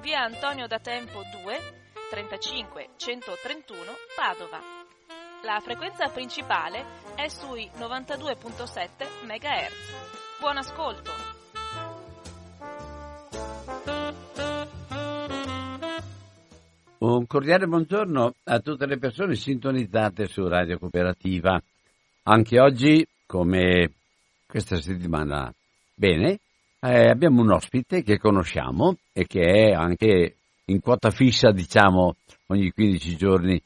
via Antonio da Tempo 2 35 131 Padova. La frequenza principale è sui 92.7 MHz. Buon ascolto! Un cordiale buongiorno a tutte le persone sintonizzate su Radio Cooperativa. Anche oggi, come questa settimana, bene, eh, abbiamo un ospite che conosciamo e che è anche in quota fissa, diciamo, ogni 15 giorni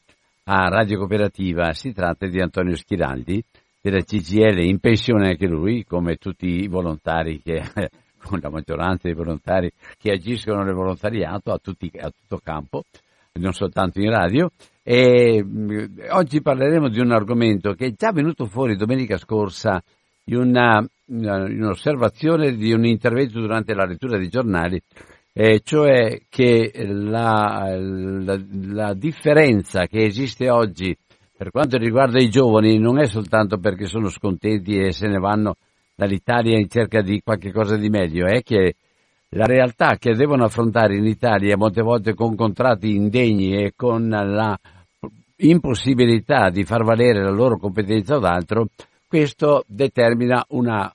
a Radio Cooperativa. Si tratta di Antonio Schiraldi della CGL, in pensione anche lui, come tutti i volontari che con la maggioranza dei volontari che agiscono nel volontariato a, tutti, a tutto campo non soltanto in radio. E mm, oggi parleremo di un argomento che è già venuto fuori domenica scorsa in una, un'osservazione di un intervento durante la lettura dei giornali, eh, cioè che la, la, la differenza che esiste oggi per quanto riguarda i giovani non è soltanto perché sono scontenti e se ne vanno dall'Italia in cerca di qualche cosa di meglio, è che la realtà che devono affrontare in Italia molte volte con contratti indegni e con la impossibilità di far valere la loro competenza o altro, questo determina una,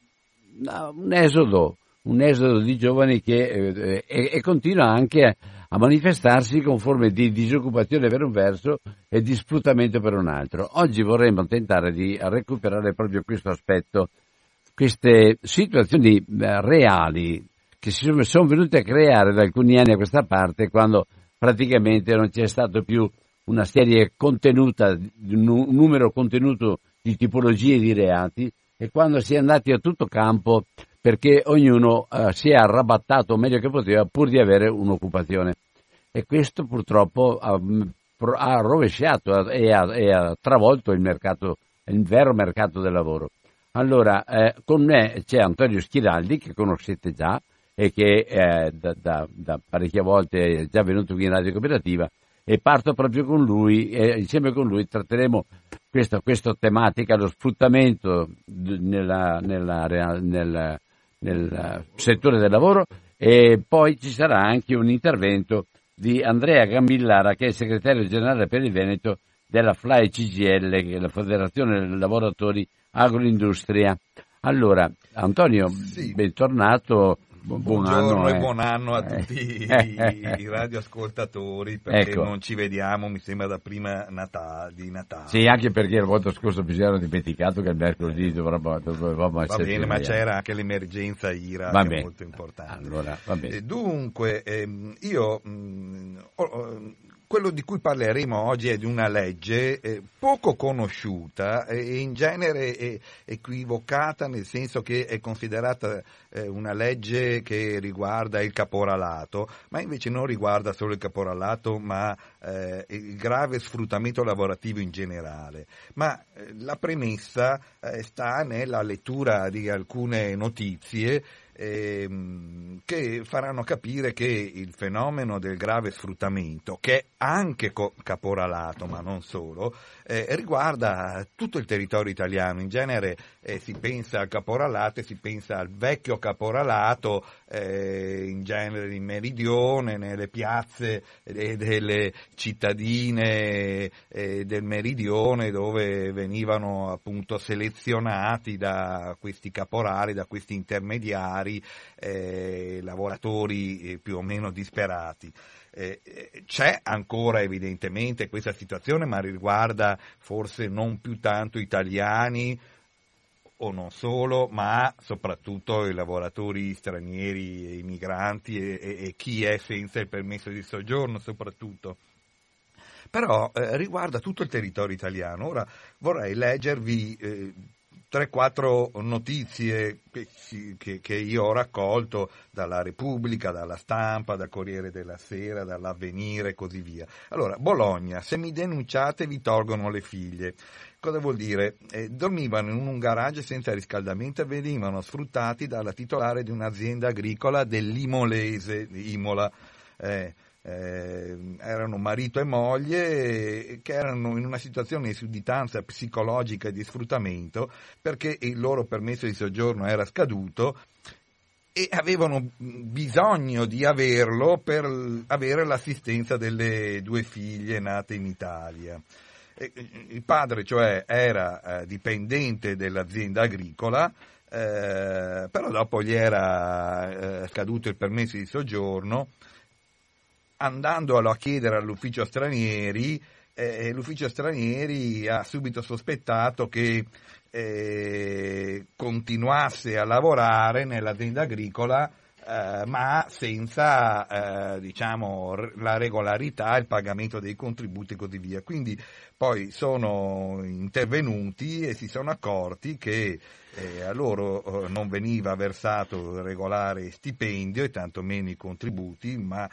un, esodo, un esodo di giovani che eh, e, e, continua anche a manifestarsi con forme di disoccupazione per un verso e di sfruttamento per un altro. Oggi vorremmo tentare di recuperare proprio questo aspetto, queste situazioni eh, reali che si sono venute a creare da alcuni anni a questa parte quando praticamente non c'è stato più una serie contenuta, un numero contenuto di tipologie di reati e quando si è andati a tutto campo perché ognuno uh, si è arrabattato meglio che poteva pur di avere un'occupazione. E questo purtroppo ha, ha rovesciato e ha, e ha, travolto il mercato, il vero mercato del lavoro. Allora, eh, con me c'è Antonio Schiraldi, che conoscete già, e che eh, da, da, da, parecchie volte è già venuto qui in Radio Cooperativa e parto proprio con lui e insieme con lui tratteremo questa, questa tematica, lo sfruttamento nella, nella, nel, nel settore del lavoro e poi ci sarà anche un intervento di Andrea Gambillara che è segretario generale per il Veneto della FLAE CGL, che è la Federazione dei Lavoratori Agroindustria. Allora, Antonio, sì. bentornato. Buon Buongiorno anno, e eh. buon anno a tutti i, i radioascoltatori perché ecco. non ci vediamo mi sembra da prima Natale, di Natale. Sì, anche perché la volta scorsa mi si era dimenticato che il mercoledì dovevamo, dovevamo essere... Va bene, ma c'era anche l'emergenza IRA va che bene. è molto importante. Allora, va bene. Dunque, ehm, io mh, mm, ho, quello di cui parleremo oggi è di una legge eh, poco conosciuta e in genere è equivocata nel senso che è considerata eh, una legge che riguarda il caporalato, ma invece non riguarda solo il caporalato ma eh, il grave sfruttamento lavorativo in generale. Ma eh, la premessa eh, sta nella lettura di alcune notizie ehm, che faranno capire che il fenomeno del grave sfruttamento, che è anche co- caporalato ma non solo, eh, riguarda tutto il territorio italiano. In genere eh, si pensa al caporalato e si pensa al vecchio caporalato, eh, in genere in meridione, nelle piazze eh, delle cittadine eh, del meridione dove venivano appunto selezionati da questi caporali, da questi intermediari eh, lavoratori più o meno disperati. Eh, eh, c'è ancora evidentemente questa situazione, ma riguarda forse non più tanto italiani o non solo, ma soprattutto i lavoratori stranieri e i migranti e, e, e chi è senza il permesso di soggiorno soprattutto però eh, riguarda tutto il territorio italiano. Ora vorrei leggervi eh, 3-4 notizie che, che, che, io ho raccolto dalla Repubblica, dalla stampa, dal Corriere della Sera, dall'Avvenire e così via. Allora, Bologna, se mi denunciate vi tolgono le figlie. Cosa vuol dire? Eh, dormivano in un garage senza riscaldamento e venivano sfruttati dalla titolare di un'azienda agricola dell'Imolese, Imola. Eh, eh, erano marito e moglie che erano in una situazione di sudditanza psicologica e di sfruttamento perché il loro permesso di soggiorno era scaduto e avevano bisogno di averlo per avere l'assistenza delle due figlie nate in Italia. Il padre, cioè, era eh, dipendente dell'azienda agricola, eh, però dopo gli era eh, scaduto il permesso di soggiorno andandolo a chiedere all'ufficio stranieri, eh, l'ufficio stranieri ha subito sospettato che eh, continuasse a lavorare nell'azienda agricola eh, ma senza eh, diciamo, la regolarità, il pagamento dei contributi e così via. Quindi poi sono intervenuti e si sono accorti che eh, a loro eh, non veniva versato regolare stipendio e tantomeno i contributi, ma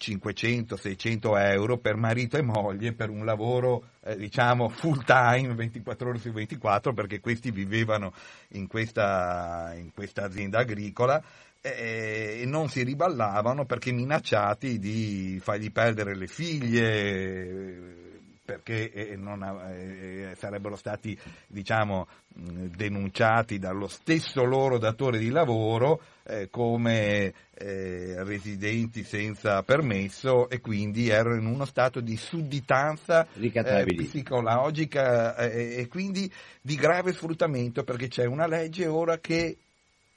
500-600 euro per marito e moglie per un lavoro eh, diciamo full time 24 ore su 24 perché questi vivevano in questa, in questa azienda agricola e non si riballavano perché minacciati di fargli perdere le figlie perché eh, non, eh, sarebbero stati diciamo, denunciati dallo stesso loro datore di lavoro eh, come eh, residenti senza permesso e quindi erano in uno stato di sudditanza eh, psicologica eh, e quindi di grave sfruttamento perché c'è una legge ora che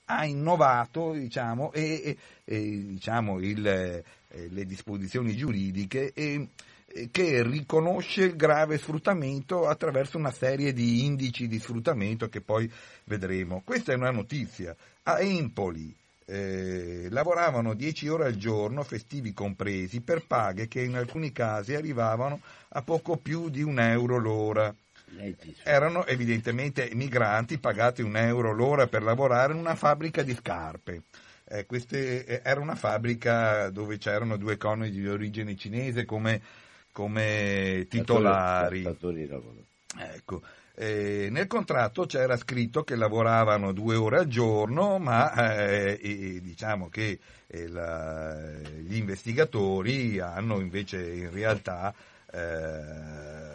ha innovato diciamo, e, e, e diciamo, il, eh, le disposizioni giuridiche e, che riconosce il grave sfruttamento attraverso una serie di indici di sfruttamento che poi vedremo. Questa è una notizia. A Empoli eh, lavoravano 10 ore al giorno, festivi compresi, per paghe che in alcuni casi arrivavano a poco più di un euro l'ora. Erano evidentemente migranti pagati un euro l'ora per lavorare in una fabbrica di scarpe. Eh, queste, eh, era una fabbrica dove c'erano due coniugi di origine cinese come, come titolari. Ecco. Eh, nel contratto c'era scritto che lavoravano due ore al giorno, ma eh, e, diciamo che eh, la, gli investigatori hanno invece in realtà eh,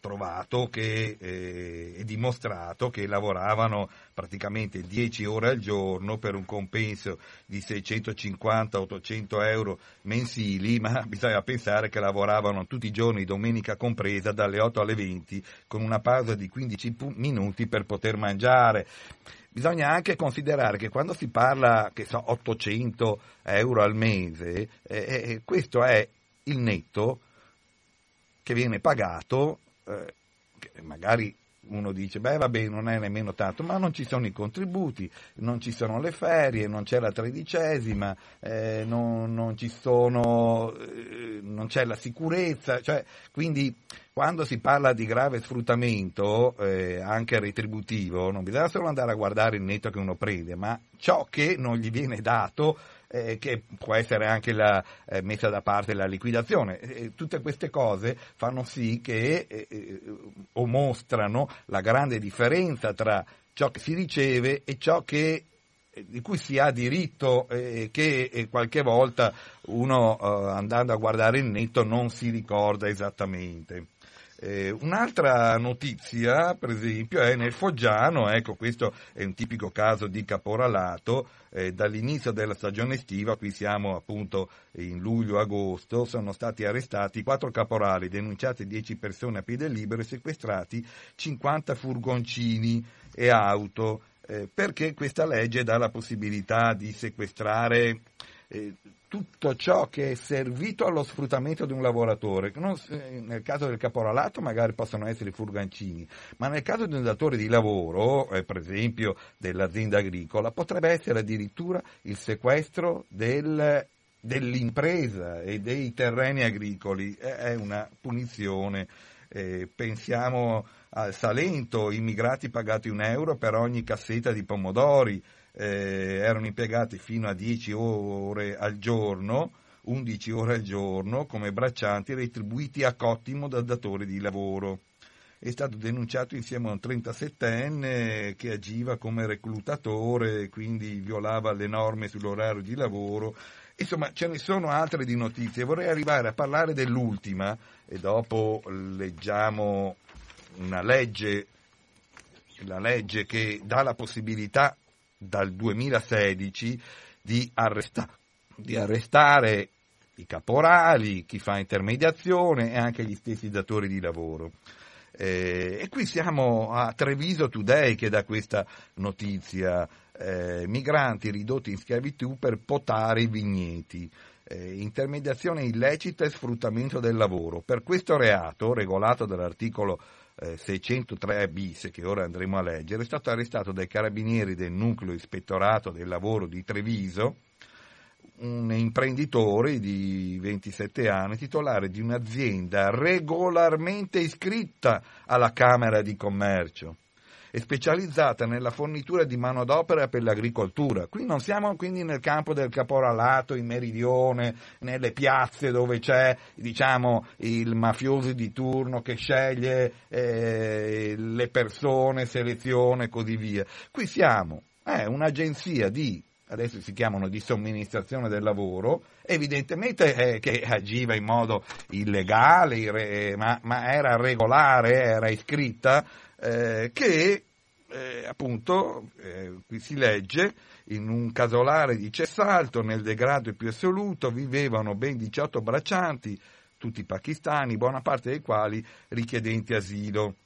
trovato che, eh, e dimostrato che lavoravano praticamente 10 ore al giorno per un compenso di 650-800 euro mensili, ma bisogna pensare che lavoravano tutti i giorni, domenica compresa, dalle 8 alle 20, con una pausa di 15 minuti per poter mangiare. Bisogna anche considerare che quando si parla, che so, 800 euro al mese, eh, eh, questo è il netto che viene pagato eh, magari uno dice, beh vabbè non è nemmeno tanto, ma non ci sono i contributi, non ci sono le ferie, non c'è la tredicesima, eh, non, non, sono, eh, non, c'è la sicurezza, cioè, quindi quando si parla di grave sfruttamento, eh, anche retributivo, non bisogna solo andare a guardare il netto che uno prende, ma ciò che non gli viene dato eh, che può essere anche la, eh, messa da parte la liquidazione. Eh, tutte queste cose fanno sì che eh, eh, o mostrano la grande differenza tra ciò che si riceve e ciò che eh, di cui si ha diritto e che qualche volta uno andando a guardare il netto non si ricorda esattamente. Eh, un'altra notizia, per esempio, è nel Foggiano, ecco questo è un tipico caso di caporalato, eh, dall'inizio della stagione estiva, qui siamo appunto in luglio-agosto, sono stati arrestati quattro caporali, denunciate 10 persone a piede libero e sequestrati 50 furgoncini e auto. Eh, perché questa legge dà la possibilità di sequestrare eh, tutto ciò che è servito allo sfruttamento di un lavoratore. Non, nel caso del caporalato magari possono essere furgancini, ma nel caso di un datore di lavoro, eh, per esempio dell'azienda agricola, potrebbe essere addirittura il sequestro del, dell'impresa e dei terreni agricoli. È una punizione. Eh, pensiamo al Salento, immigrati pagati un euro per ogni cassetta di pomodori, eh, erano impiegati fino a 10 ore al giorno, 11 ore al giorno come braccianti retribuiti a cottimo dal datore di lavoro. È stato denunciato insieme a un 37enne che agiva come reclutatore, quindi violava le norme sull'orario di lavoro. Insomma, ce ne sono altre di notizie. Vorrei arrivare a parlare dell'ultima e dopo leggiamo una legge, la legge che dà la possibilità dal 2016 di, arresta- di arrestare i caporali, chi fa intermediazione e anche gli stessi datori di lavoro. Eh, e qui siamo a Treviso Today che dà questa notizia, eh, migranti ridotti in schiavitù per potare i vigneti. Eh, intermediazione illecita e sfruttamento del lavoro. Per questo reato, regolato dall'articolo 603 eh, bis che ora andremo a leggere, è stato arrestato dai carabinieri del nucleo ispettorato del lavoro di Treviso un imprenditore di 27 anni, titolare di un'azienda regolarmente iscritta alla Camera di Commercio e specializzata nella fornitura di manodopera per l'agricoltura. Qui non siamo quindi nel campo del caporalato, in meridione, nelle piazze dove c'è diciamo, il mafioso di turno che sceglie eh, le persone, selezione e così via. Qui siamo, è un'agenzia di adesso si chiamano di somministrazione del lavoro, evidentemente eh, che agiva in modo illegale, ma, ma era regolare, era iscritta eh, che eh, appunto, eh, qui si legge, in un casolare di Cessalto, nel degrado più assoluto, vivevano ben 18 braccianti, tutti pakistani, buona parte dei quali richiedenti asilo.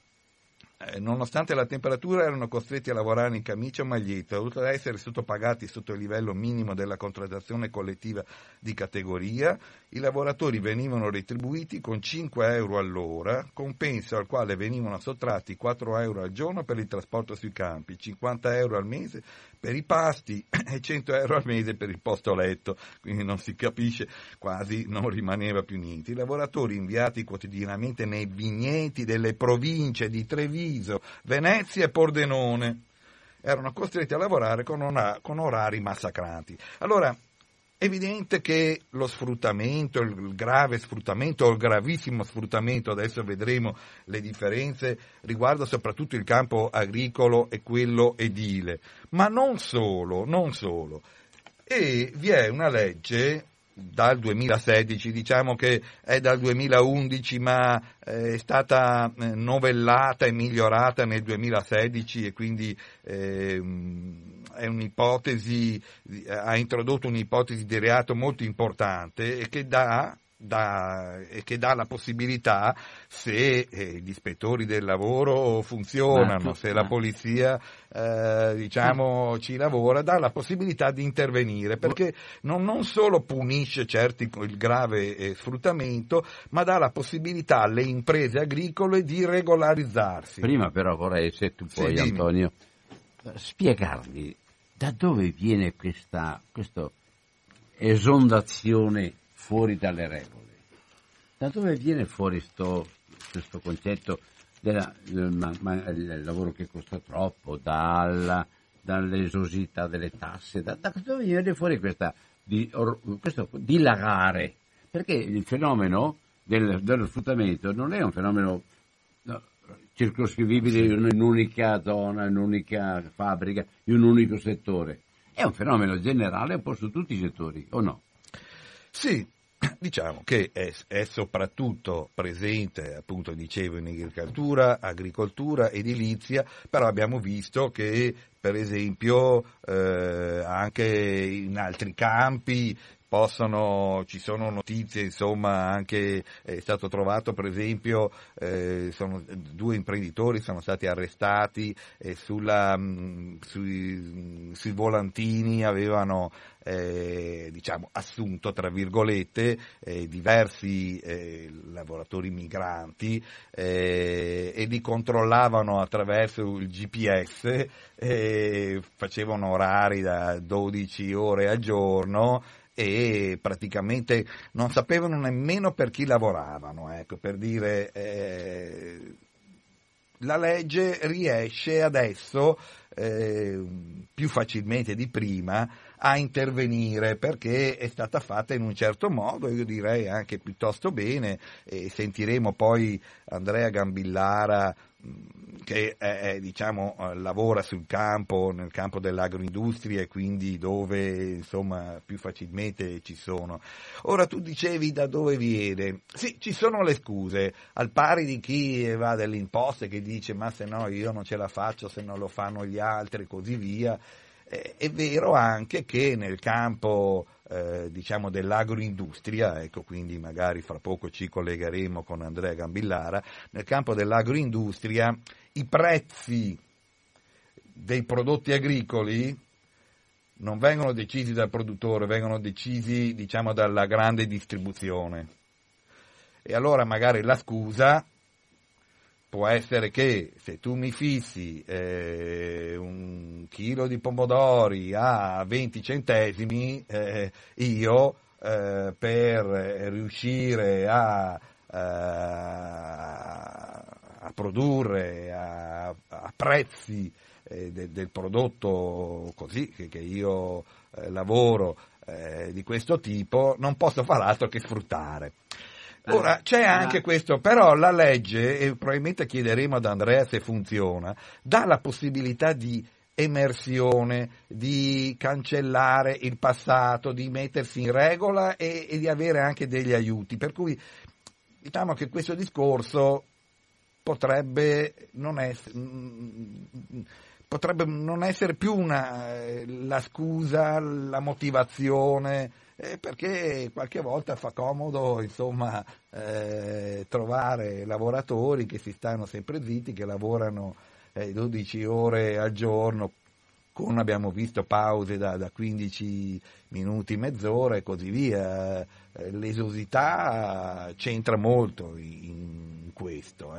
Eh, nonostante la temperatura erano costretti a lavorare in camicia o maglietta, oltre ad essere sottopagati sotto il livello minimo della contrattazione collettiva di categoria, i lavoratori venivano retribuiti con 5 euro all'ora, compenso al quale venivano sottratti 4 euro al giorno per il trasporto sui campi, 50 euro al mese per i pasti e 100 euro al mese per il posto letto, quindi non si capisce, quasi non rimaneva più niente. I lavoratori inviati quotidianamente nei vigneti delle province di Treviso, Venezia e Pordenone erano costretti a lavorare con, orari massacranti. Allora, evidente che lo sfruttamento, il grave sfruttamento o il gravissimo sfruttamento, adesso vedremo le differenze, riguarda soprattutto il campo agricolo e quello edile, ma non solo, non solo. E vi è una legge dal 2016, diciamo che è dal 2011 ma eh, è stata eh, novellata e migliorata nel 2016 e quindi eh, è un'ipotesi, ha introdotto un'ipotesi di reato molto importante e che dà da, che dà la possibilità, se eh, gli ispettori del lavoro funzionano, se la polizia eh, diciamo, ci lavora, dà la possibilità di intervenire, perché non, non solo punisce certi il grave eh, sfruttamento, ma dà la possibilità alle imprese agricole di regolarizzarsi. Prima però vorrei, se tu puoi sì, Antonio, spiegarmi da dove viene questa, questa esondazione fuori dalle regole. Da dove viene fuori sto, questo concetto della, del, del, lavoro che costa troppo, dalla, dall'esosità delle tasse, da, da, dove viene fuori questa, di, or, questo dilagare? Perché il fenomeno del, dello sfruttamento non è un fenomeno no, circoscrivibile in un'unica zona, in un'unica fabbrica, in un unico settore. È un fenomeno generale un po' su tutti i settori, o no? Sì, diciamo che è, è, soprattutto presente, appunto dicevo, in agricoltura, agricoltura, edilizia, però abbiamo visto che per esempio eh, anche in altri campi possono, ci sono notizie, insomma, anche è stato trovato per esempio, eh, sono, due imprenditori sono stati arrestati e sulla, mh, sui, sui, volantini avevano eh, diciamo, assunto, tra virgolette, eh, diversi eh, lavoratori migranti eh, e li controllavano attraverso il GPS, facevano orari da 12 ore al giorno e praticamente non sapevano nemmeno per chi lavoravano, ecco, per dire eh, la legge riesce adesso eh, più facilmente di prima a intervenire perché è stata fatta in un certo modo, io direi anche piuttosto bene, e sentiremo poi Andrea Gambillara che è, diciamo, lavora sul campo, nel campo dell'agroindustria e quindi dove insomma, più facilmente ci sono. Ora tu dicevi da dove viene? Sì, ci sono le scuse, al pari di chi va delle imposte che dice ma se no io non ce la faccio se non lo fanno gli altri e così via. È vero anche che nel campo eh, diciamo dell'agroindustria, ecco quindi magari fra poco ci collegheremo con Andrea Gambillara, nel campo dell'agroindustria i prezzi dei prodotti agricoli non vengono decisi dal produttore, vengono decisi diciamo dalla grande distribuzione. E allora magari la scusa può essere che se tu mi fissi eh, un chilo di pomodori a 20 centesimi, eh, io eh, per riuscire a, eh, a produrre a, a prezzi eh, de, del prodotto così che, che io eh, lavoro di questo tipo, non posso far altro che sfruttare. Ora c'è anche questo, però la legge, e probabilmente chiederemo ad Andrea se funziona, dà la possibilità di emersione, di cancellare il passato, di mettersi in regola e, e di avere anche degli aiuti. Per cui diciamo che questo discorso potrebbe non essere potrebbe non essere più una, la scusa, la motivazione, eh, perché qualche volta fa comodo insomma, eh, trovare lavoratori che si stanno sempre zitti, che lavorano eh, 12 ore al giorno, con abbiamo visto pause da, da 15 minuti, mezz'ora e così via. Eh, l'esosità c'entra molto in, in questo.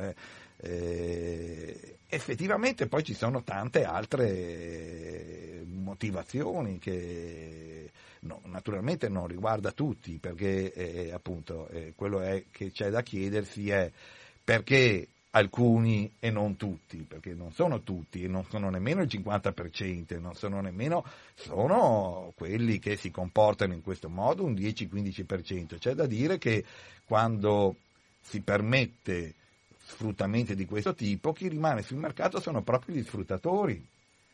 Eh. Effettivamente poi ci sono tante altre motivazioni che no, naturalmente non riguarda tutti, perché eh, appunto eh, quello è, che c'è da chiedersi è perché alcuni e non tutti, perché non sono tutti e non sono nemmeno il 50%, non sono nemmeno, sono quelli che si comportano in questo modo un 10-15%. C'è da dire che quando si permette sfruttamenti di questo tipo, chi rimane sul mercato sono proprio gli sfruttatori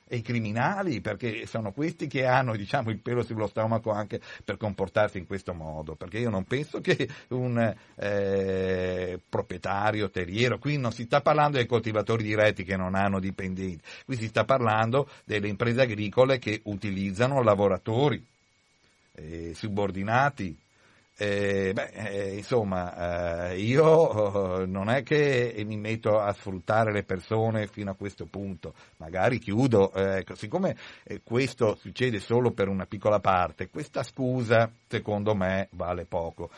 e i criminali, perché sono questi che hanno diciamo, il pelo sullo stomaco anche per comportarsi in questo modo, perché io non penso che un eh, proprietario terriero, qui non si sta parlando dei coltivatori diretti che non hanno dipendenti, qui si sta parlando delle imprese agricole che utilizzano lavoratori eh, subordinati eh, beh, eh, insomma, eh, io non è che mi metto a sfruttare le persone fino a questo punto, magari chiudo, eh, ecco, siccome eh, questo succede solo per una piccola parte, questa scusa secondo me vale poco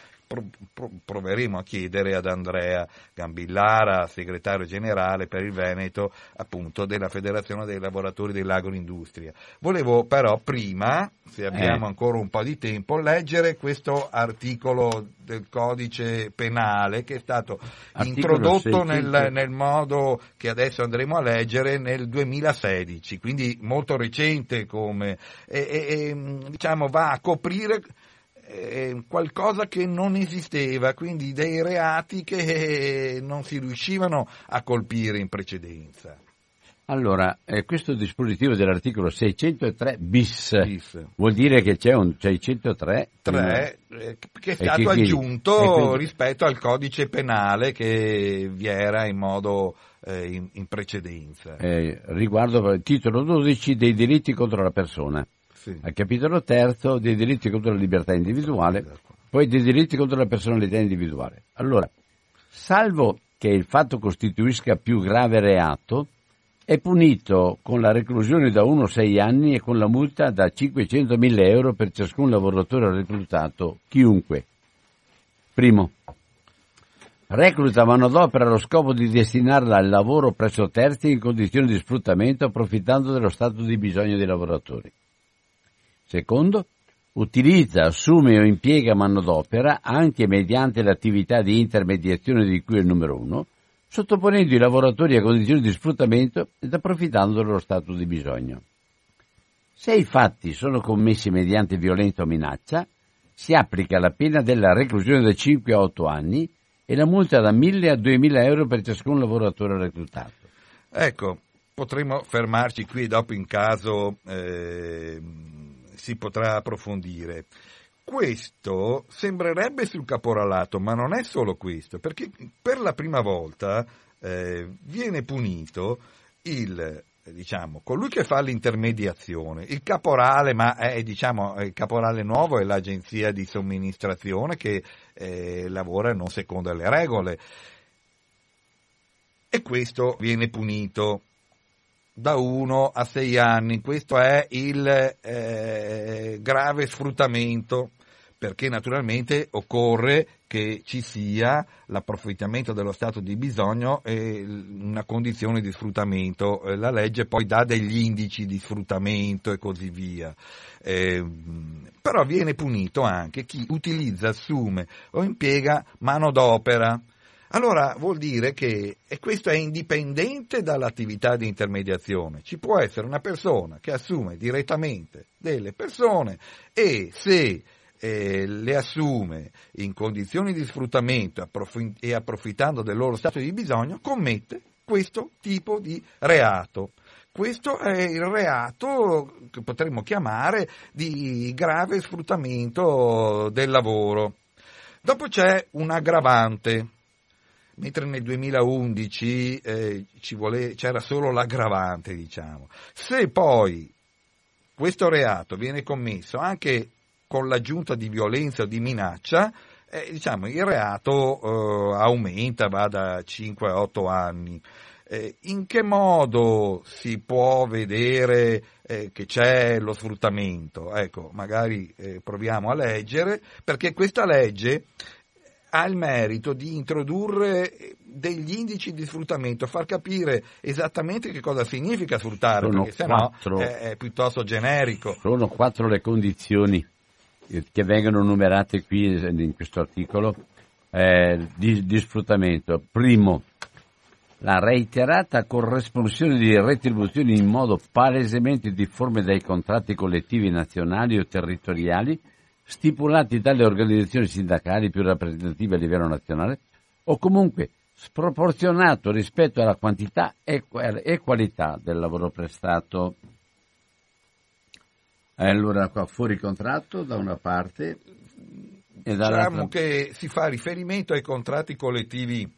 proveremo a chiedere ad Andrea Gambillara, segretario generale per il Veneto, appunto della Federazione dei lavoratori dell'agroindustria. Volevo però prima, se abbiamo eh. ancora un po' di tempo, leggere questo articolo del codice penale che è stato articolo introdotto nel, nel, modo che adesso andremo a leggere nel 2016, quindi molto recente come, e, e, diciamo, va a coprire eh, qualcosa che non esisteva, quindi dei reati che non si riuscivano a colpire in precedenza. Allora, eh, questo dispositivo dell'articolo 603 bis, bis, vuol dire che c'è un 603 3, eh, che è stato che, aggiunto quindi, rispetto al codice penale che vi era in modo eh, in, in, precedenza. Eh, riguardo il titolo 12 dei diritti contro la persona. Sì. al capitolo terzo dei diritti contro la libertà individuale, poi dei diritti contro la personalità individuale. Allora, salvo che il fatto costituisca più grave reato, è punito con la reclusione da 1 a 6 anni e con la multa da 500.000 euro per ciascun lavoratore reclutato, chiunque. Primo, recluta manodopera allo scopo di destinarla al lavoro presso terzi in condizioni di sfruttamento approfittando dello stato di bisogno dei lavoratori. Secondo, utilizza, assume o impiega manodopera anche mediante l'attività di intermediazione di cui è il numero uno, sottoponendo i lavoratori a condizioni di sfruttamento ed approfittando dello stato di bisogno. Se i fatti sono commessi mediante violenza o minaccia, si applica la pena della reclusione da 5 a 8 anni e la multa da 1.000 a 2.000 euro per ciascun lavoratore reclutato. Ecco, potremmo fermarci qui dopo in caso eh, si potrà approfondire. Questo sembrerebbe sul caporalato, ma non è solo questo, perché per la prima volta eh, viene punito il diciamo, colui che fa l'intermediazione, il caporale, ma è diciamo, il caporale nuovo è l'agenzia di somministrazione che eh, lavora non secondo le regole. E questo viene punito da 1 a 6 anni. Questo è il eh, grave sfruttamento, perché naturalmente occorre che ci sia l'approfittamento dello stato di bisogno e una condizione di sfruttamento. La legge poi dà degli indici di sfruttamento e così via. Eh, però viene punito anche chi utilizza, assume o impiega manodopera. Allora vuol dire che, e questo è indipendente dall'attività di intermediazione, ci può essere una persona che assume direttamente delle persone e se eh, le assume in condizioni di sfruttamento e approfittando del loro stato di bisogno, commette questo tipo di reato. Questo è il reato che potremmo chiamare di grave sfruttamento del lavoro. Dopo c'è un aggravante, mentre nel 2011 eh, vole, c'era solo l'aggravante, diciamo. Se poi questo reato viene commesso anche con l'aggiunta di violenza o di minaccia, eh, diciamo, il reato eh, aumenta, va da 5 a 8 anni. Eh, in che modo si può vedere eh, che c'è lo sfruttamento? Ecco, magari eh, proviamo a leggere, perché questa legge ha il merito di introdurre degli indici di sfruttamento, far capire esattamente che cosa significa sfruttare, sono perché sennò è, è piuttosto generico. Sono quattro le condizioni che vengono numerate qui in questo articolo eh, di, di, sfruttamento. Primo, la reiterata corresponsione di retribuzioni in modo palesemente difforme dai contratti collettivi nazionali o territoriali stipulati dalle organizzazioni sindacali più rappresentative a livello nazionale o comunque sproporzionato rispetto alla quantità e, qualità del lavoro prestato. Allora qua fuori contratto da una parte e. Diciamo che si fa riferimento ai contratti collettivi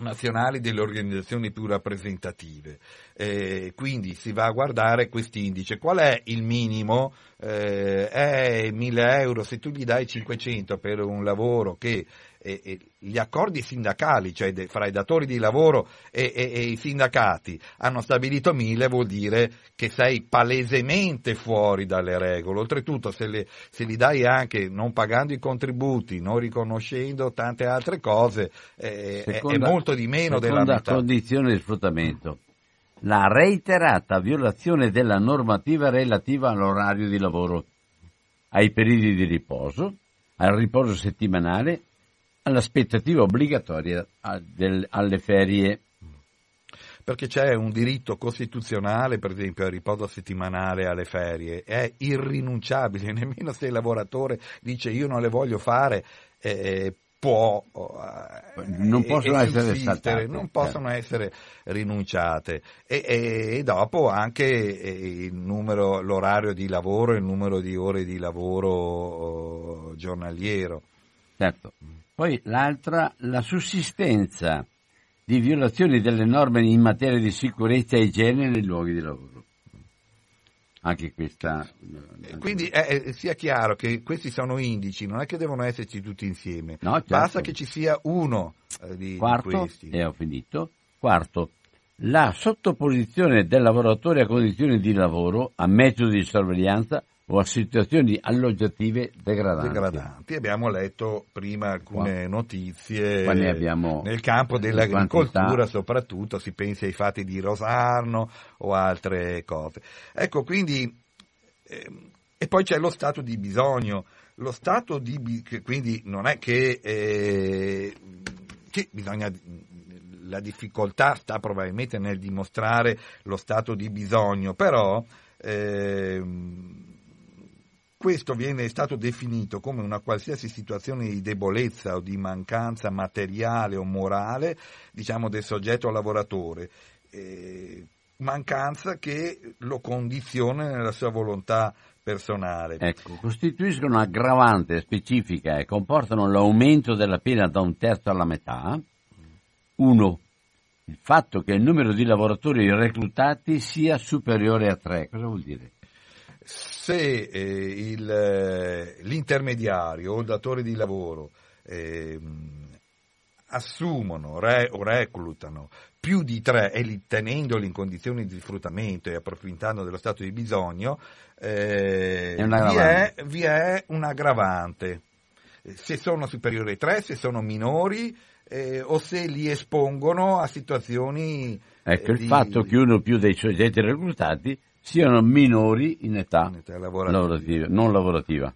nazionali delle organizzazioni più rappresentative. Eh, quindi si va a guardare questi indici. Qual è il minimo? Eh, è 1000 euro, se tu gli dai 500 per un lavoro che e, e gli accordi sindacali, cioè de, fra i datori di lavoro e, e, i sindacati, hanno stabilito mille, vuol dire che sei palesemente fuori dalle regole. Oltretutto, se, le, se li dai anche non pagando i contributi, non riconoscendo tante altre cose, eh, seconda, è molto di meno della metà. condizione di sfruttamento. La reiterata violazione della normativa relativa all'orario di lavoro, ai periodi di riposo, al riposo settimanale all'aspettativa obbligatoria del, alle ferie. Perché c'è un diritto costituzionale, per esempio, al riposo settimanale alle ferie, è irrinunciabile, nemmeno se il lavoratore dice io non le voglio fare, eh, può eh, non possono essere saltate, non possono certo. essere rinunciate e, e, e, dopo anche eh, il numero, l'orario di lavoro, il numero di ore di lavoro oh, giornaliero. Certo. Poi l'altra, la sussistenza di violazioni delle norme in materia di sicurezza e igiene nei luoghi di lavoro. anche questa. Eh, quindi eh, eh, sia chiaro che questi sono indici, non è che devono esserci tutti insieme, no, certo. basta che ci sia uno eh, di, Quarto, questi. E ho finito. Quarto, la sottoposizione del lavoratore a condizioni di lavoro, a metodi di sorveglianza o a situazioni alloggiative degradanti. degradanti. Abbiamo letto prima alcune Qua. notizie nel campo dell'agricoltura, soprattutto si pensi ai fatti di Rosarno o altre cose. Ecco, quindi, eh, e poi c'è lo stato di bisogno. Lo stato di quindi non è che, eh, che bisogna la difficoltà sta probabilmente nel dimostrare lo stato di bisogno, però eh, questo viene stato definito come una qualsiasi situazione di debolezza o di mancanza materiale o morale, diciamo, del soggetto lavoratore. Eh, mancanza che lo condiziona nella sua volontà personale. Ecco, costituiscono aggravante specifica e comportano l'aumento della pena da un terzo alla metà. Uno, il fatto che il numero di lavoratori reclutati sia superiore a tre. Cosa vuol dire? Se eh, il, eh, l'intermediario o il datore di lavoro eh, assumono re, o reclutano più di tre e li, tenendoli in condizioni di sfruttamento e approfittando dello stato di bisogno, eh, è vi, è, vi, è, un aggravante. Se sono superiori a tre, se sono minori eh, o se li espongono a situazioni... Ecco, di... il fatto che uno più dei soggetti reclutati siano minori in età, in età lavorativa. Lavorativa, non lavorativa.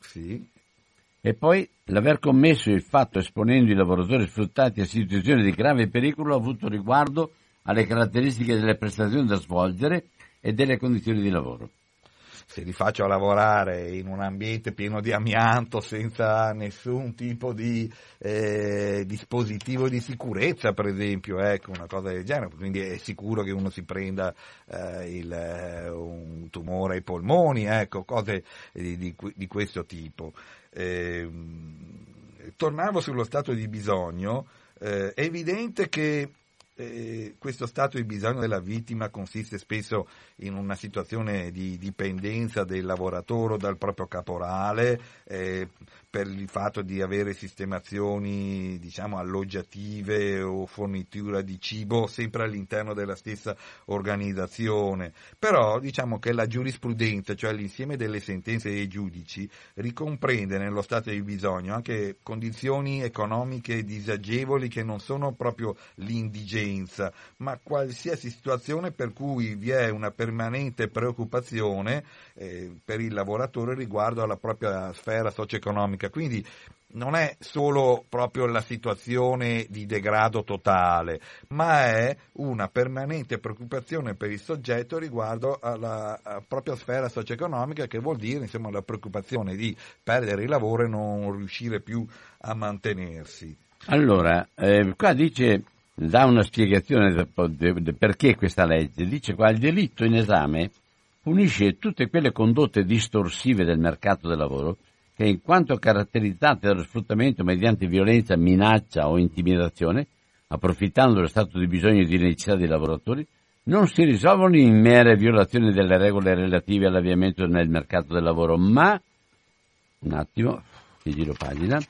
Sì. E poi l'aver commesso il fatto esponendo i lavoratori sfruttati a situazioni di grave pericolo ha avuto riguardo alle caratteristiche delle prestazioni da svolgere e delle condizioni di lavoro se li faccio lavorare in un ambiente pieno di amianto senza nessun tipo di eh, dispositivo di sicurezza, per esempio, ecco, una cosa del genere, quindi è sicuro che uno si prenda eh, il, eh, un tumore ai polmoni, ecco, cose di, di, di questo tipo. Ehm, tornavo sullo stato di bisogno, eh, è evidente che eh, questo stato di bisogno della vittima consiste spesso in una situazione di dipendenza del lavoratore dal proprio caporale eh, per il fatto di avere sistemazioni diciamo, alloggiative o fornitura di cibo sempre all'interno della stessa organizzazione. Però diciamo che la giurisprudenza, cioè l'insieme delle sentenze dei giudici, ricomprende nello stato di bisogno anche condizioni economiche disagevoli che non sono proprio l'indigenza, ma qualsiasi situazione per cui vi è una permanente preoccupazione eh, per il lavoratore riguardo alla propria sfera socio-economica. Quindi non è solo proprio la situazione di degrado totale, ma è una permanente preoccupazione per il soggetto riguardo alla propria sfera socio-economica, che vuol dire insomma, la preoccupazione di perdere il lavoro e non riuscire più a mantenersi. Allora, eh, qua dice, dà una spiegazione del perché questa legge, dice qua il delitto in esame punisce tutte quelle condotte distorsive del mercato del lavoro che in quanto caratterizzate dallo sfruttamento mediante violenza, minaccia o intimidazione, approfittando dello stato di bisogno e di necessità dei lavoratori, non si risolvono in mere violazioni delle regole relative all'avviamento nel mercato del lavoro, ma, un attimo, ti giro pagina,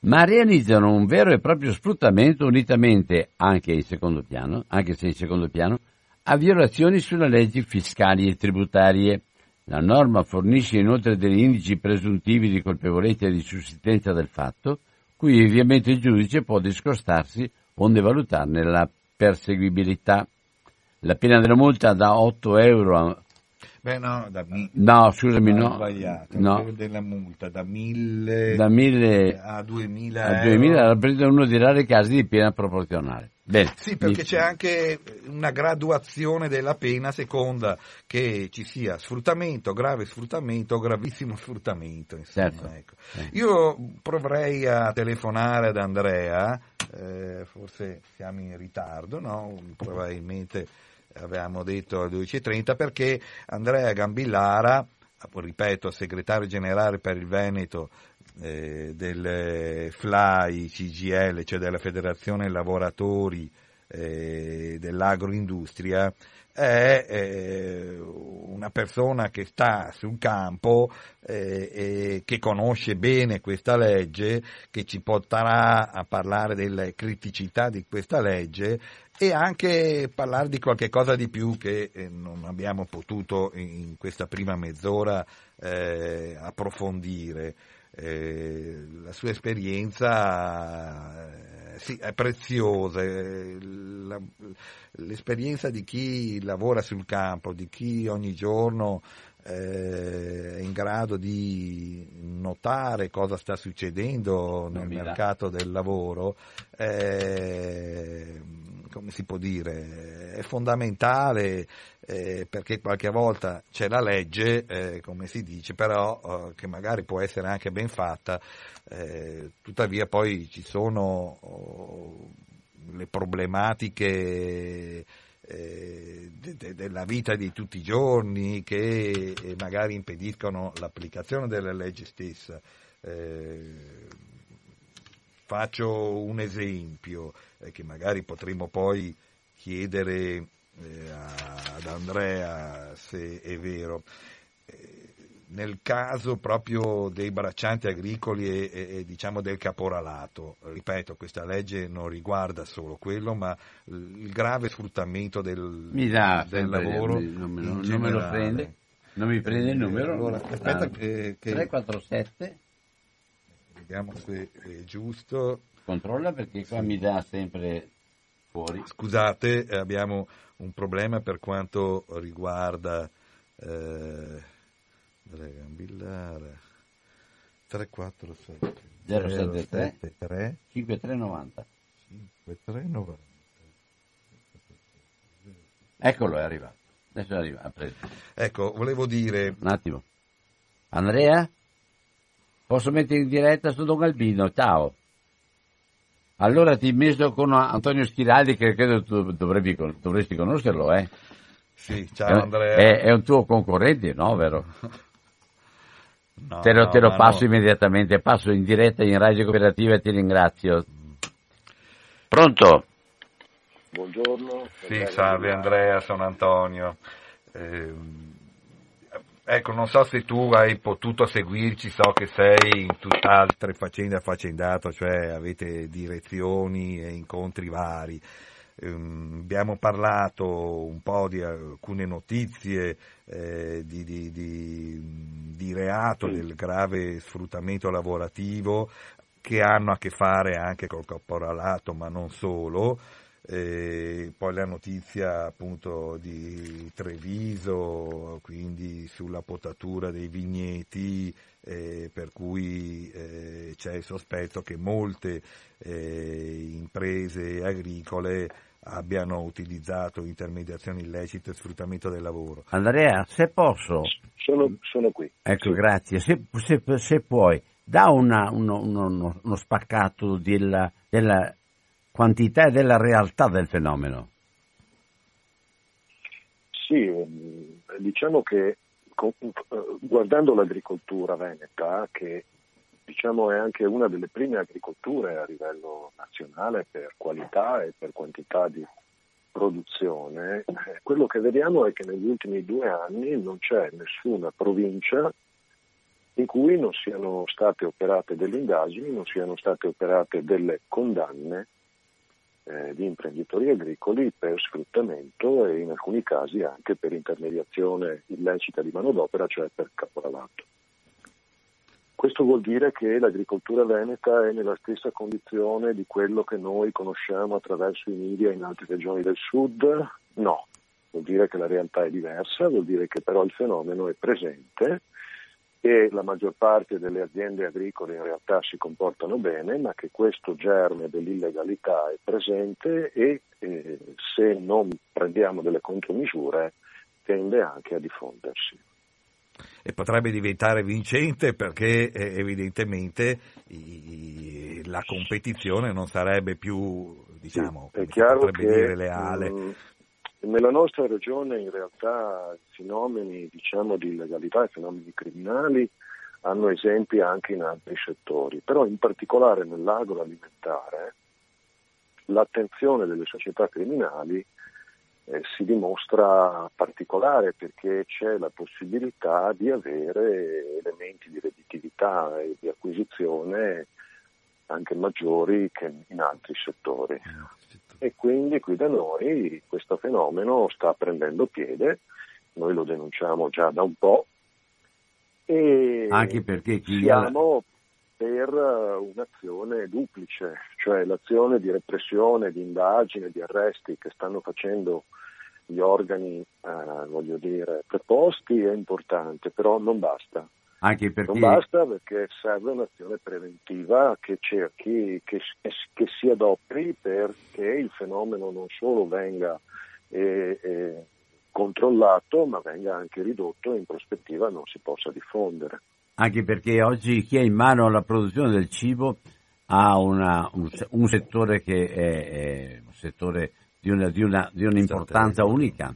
ma realizzano un vero e proprio sfruttamento unitamente, anche in secondo piano, anche se in secondo piano, a violazioni sulle leggi fiscali e tributarie. La norma fornisce inoltre degli indici presuntivi di colpevolezza e di sussistenza del fatto, cui ovviamente il giudice può discostarsi onde valutarne la perseguibilità. La pena della multa da 8 euro a Beh, no, da mi... no scusami, no. sbagliato. No. della multa da 1000 da 1000 a 2000 a 2000 rappresenta uno dei rari casi di pena proporzionale. Bene. Sì, perché c'è anche una graduazione della pena seconda che ci sia sfruttamento, grave sfruttamento o gravissimo sfruttamento. Insomma, certo. ecco. Io proverei a telefonare ad Andrea, eh, forse siamo in ritardo, no? probabilmente avevamo detto alle 12.30, perché Andrea Gambillara, ripeto, segretario generale per il Veneto eh, del FLAI CGL, cioè della Federazione Lavoratori eh, dell'Agroindustria, è eh, una persona che sta sul campo eh, e che conosce bene questa legge, che ci porterà a parlare delle criticità di questa legge e anche parlare di qualche cosa di più che eh, non abbiamo potuto in questa prima mezz'ora eh, approfondire. Eh, la sua esperienza eh, sì, è preziosa, eh, la, l'esperienza di chi lavora sul campo, di chi ogni giorno eh, è in grado di notare cosa sta succedendo nel mercato del lavoro, eh, come si può dire, è fondamentale eh, perché qualche volta c'è la legge, eh, come si dice, però eh, che magari può essere anche ben fatta, eh, tuttavia poi ci sono oh, le problematiche eh, de- de- della vita di tutti i giorni che eh, magari impediscono l'applicazione della legge stessa. faccio un esempio che magari potremo poi chiedere eh, ad Andrea se è vero. Eh, nel caso proprio dei braccianti agricoli e, e, e, diciamo del caporalato, ripeto, questa legge non riguarda solo quello, ma il grave sfruttamento del, dà, del lavoro. Non me, non, non me, lo prende, non mi prende il numero. Allora, aspetta, eh, che 347. Vediamo se è giusto. Controlla perché qua sì. mi dà sempre fuori. Scusate, abbiamo un problema per quanto riguarda eh, Gambillare 347 073 5390 5390 Eccolo, è arrivato. Adesso arriva, ha preso. Ecco, volevo dire... Un attimo. Andrea? Posso mettere in diretta su Don Galbino? Ciao. Allora ti messo con Antonio Schiraldi che credo tu dovrebbe, dovresti conoscerlo, eh? Sì, ciao Andrea. È, è un tuo concorrente, no, vero? No, te lo, no, te lo passo no. immediatamente, passo in diretta in radio cooperativa e ti ringrazio. Pronto? Buongiorno. Sì, salve Andrea, sono Antonio. Eh, Ecco, non so se tu hai potuto seguirci, so che sei in tutt'altre faccende affaccendato, cioè avete direzioni e incontri vari. Um, abbiamo parlato un po' di alcune notizie eh, di, di, di, di, reato del grave sfruttamento lavorativo che hanno a che fare anche col caporalato, ma non solo. E poi la notizia appunto di Treviso, quindi sulla potatura dei vigneti, eh, per cui eh, c'è il sospetto che molte eh, imprese agricole abbiano utilizzato intermediazioni illecite e sfruttamento del lavoro. Andrea, se posso... Sono, sono qui. Ecco, sì. grazie. Se, se, se, puoi, da una, uno, uno, uno, spaccato della, della quantità e della realtà del fenomeno. Sì, ehm, diciamo che eh, guardando l'agricoltura veneta, che diciamo è anche una delle prime agricolture a livello nazionale per qualità e per quantità di produzione, eh, quello che vediamo è che negli ultimi due anni non c'è nessuna provincia in cui non siano state operate delle indagini, non siano state operate delle condanne eh, di imprenditori agricoli per sfruttamento e in alcuni casi anche per intermediazione illecita di manodopera, cioè per caporalato. Questo vuol dire che l'agricoltura veneta è nella stessa condizione di quello che noi conosciamo attraverso i media in altre regioni del sud? No, vuol dire che la realtà è diversa, vuol dire che però il fenomeno è presente e la maggior parte delle aziende agricole in realtà si comportano bene, ma che questo germe dell'illegalità è presente e eh, se non prendiamo delle contromisure tende anche a diffondersi. E potrebbe diventare vincente perché eh, evidentemente i, la competizione non sarebbe più, diciamo, sì, è chiaro che, dire, leale. Mh, mm, nella nostra regione in realtà fenomeni diciamo, di illegalità e fenomeni criminali hanno esempi anche in altri settori, però in particolare nell'agroalimentare l'attenzione delle società criminali eh, si dimostra particolare perché c'è la possibilità di avere elementi di redditività e di acquisizione anche maggiori che in altri settori. E quindi qui da noi questo fenomeno sta prendendo piede, noi lo denunciamo già da un po'. E anche perché chi siamo per un'azione duplice, cioè l'azione di repressione, di indagine, di arresti che stanno facendo gli organi, eh, voglio dire, preposti è importante, però non basta. Anche perché... Non basta perché serve un'azione preventiva che cerchi, che, che si adoperi perché il fenomeno non solo venga eh, eh, controllato, ma venga anche ridotto e in prospettiva non si possa diffondere. Anche perché oggi chi ha in mano la produzione del cibo ha una, un, un, settore che è, è un settore di, una, di, una, di un'importanza unica.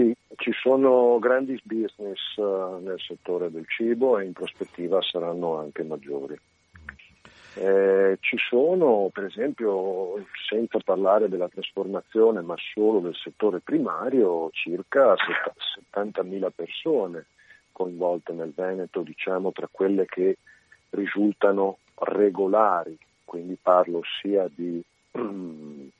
Sì, ci sono grandi business uh, nel settore del cibo e in prospettiva saranno anche maggiori. Eh, ci sono, per esempio, senza parlare della trasformazione, ma solo del settore primario, circa 70.000 persone coinvolte nel Veneto, diciamo, tra quelle che risultano regolari, quindi parlo sia di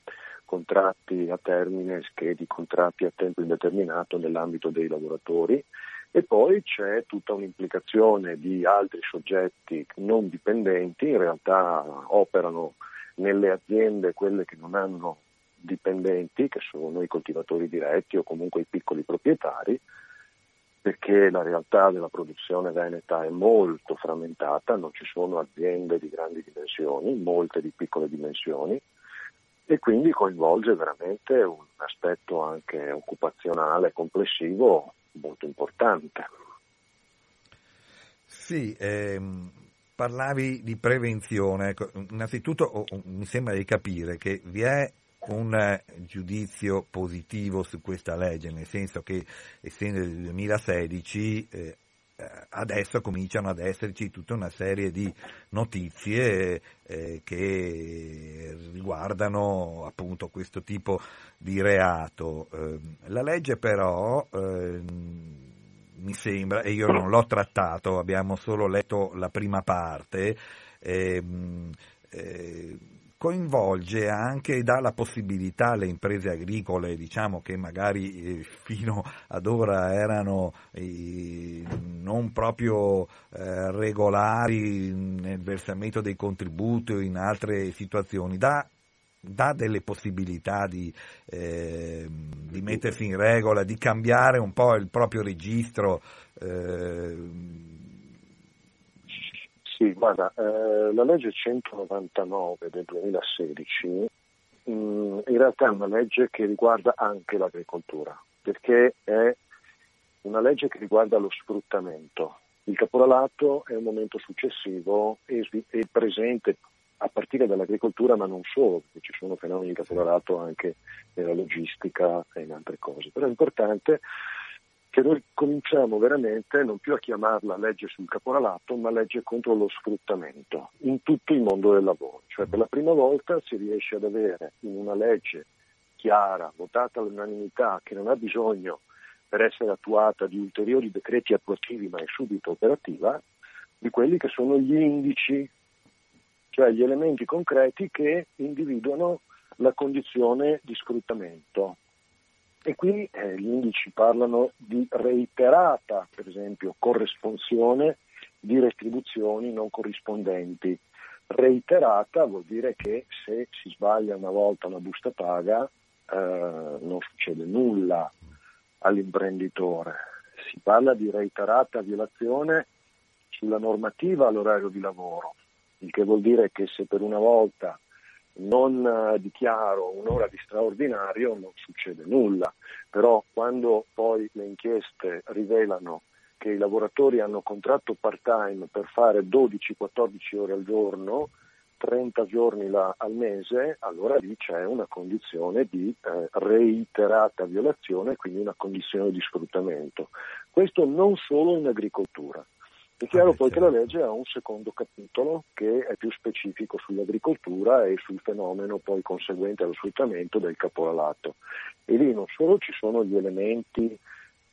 contratti a termine che di contratti a tempo indeterminato nell'ambito dei lavoratori e poi c'è tutta un'implicazione di altri soggetti non dipendenti, in realtà operano nelle aziende quelle che non hanno dipendenti, che sono i coltivatori diretti o comunque i piccoli proprietari, perché la realtà della produzione veneta è molto frammentata, non ci sono aziende di grandi dimensioni, molte di piccole dimensioni e quindi coinvolge veramente un aspetto anche occupazionale complessivo molto importante. Sì, ehm, parlavi di prevenzione, ecco, innanzitutto oh, mi sembra di capire che vi è un giudizio positivo su questa legge, nel senso che essendo del 2016 eh, adesso cominciano ad esserci tutta una serie di notizie eh, che riguardano appunto questo tipo di reato. Eh, la legge però eh, mi sembra, e io non l'ho trattato, abbiamo solo letto la prima parte, ehm, eh, coinvolge anche e dà la possibilità alle imprese agricole, diciamo che magari eh, fino ad ora erano eh, non proprio eh, regolari nel versamento dei contributi o in altre situazioni, dà, dà delle possibilità di, eh, di, mettersi in regola, di cambiare un po' il proprio registro eh, sì, guarda, eh, la legge 199 del 2016 mh, mm, in realtà è una legge che riguarda anche l'agricoltura, perché è una legge che riguarda lo sfruttamento. Il caporalato è un momento successivo e, e presente a partire dall'agricoltura, ma non solo, perché ci sono fenomeni di caporalato anche nella logistica e in altre cose. Però è importante che noi cominciamo veramente non più a chiamarla legge sul caporalato, ma legge contro lo sfruttamento in tutto il mondo del lavoro. Cioè per la prima volta si riesce ad avere in una legge chiara, votata all'unanimità, che non ha bisogno per essere attuata di ulteriori decreti attuativi, ma è subito operativa, di quelli che sono gli indici, cioè gli elementi concreti che individuano la condizione di sfruttamento e qui eh, gli indici parlano di reiterata, per esempio, corresponsione di retribuzioni non corrispondenti. Reiterata vuol dire che se si sbaglia una volta una busta paga eh, non succede nulla all'imprenditore. Si parla di reiterata violazione sulla normativa all'orario di lavoro, il che vuol dire che se per una volta non eh, dichiaro un'ora di straordinario non succede nulla, però quando poi le inchieste rivelano che i lavoratori hanno contratto part-time per fare 12-14 ore al giorno, 30 giorni al mese, allora lì c'è una condizione di eh, reiterata violazione, quindi una condizione di sfruttamento. Questo non solo in agricoltura. È chiaro poi che la legge ha un secondo capitolo che è più specifico sull'agricoltura e sul fenomeno poi conseguente allo sfruttamento del caporalato. E lì non solo ci sono gli elementi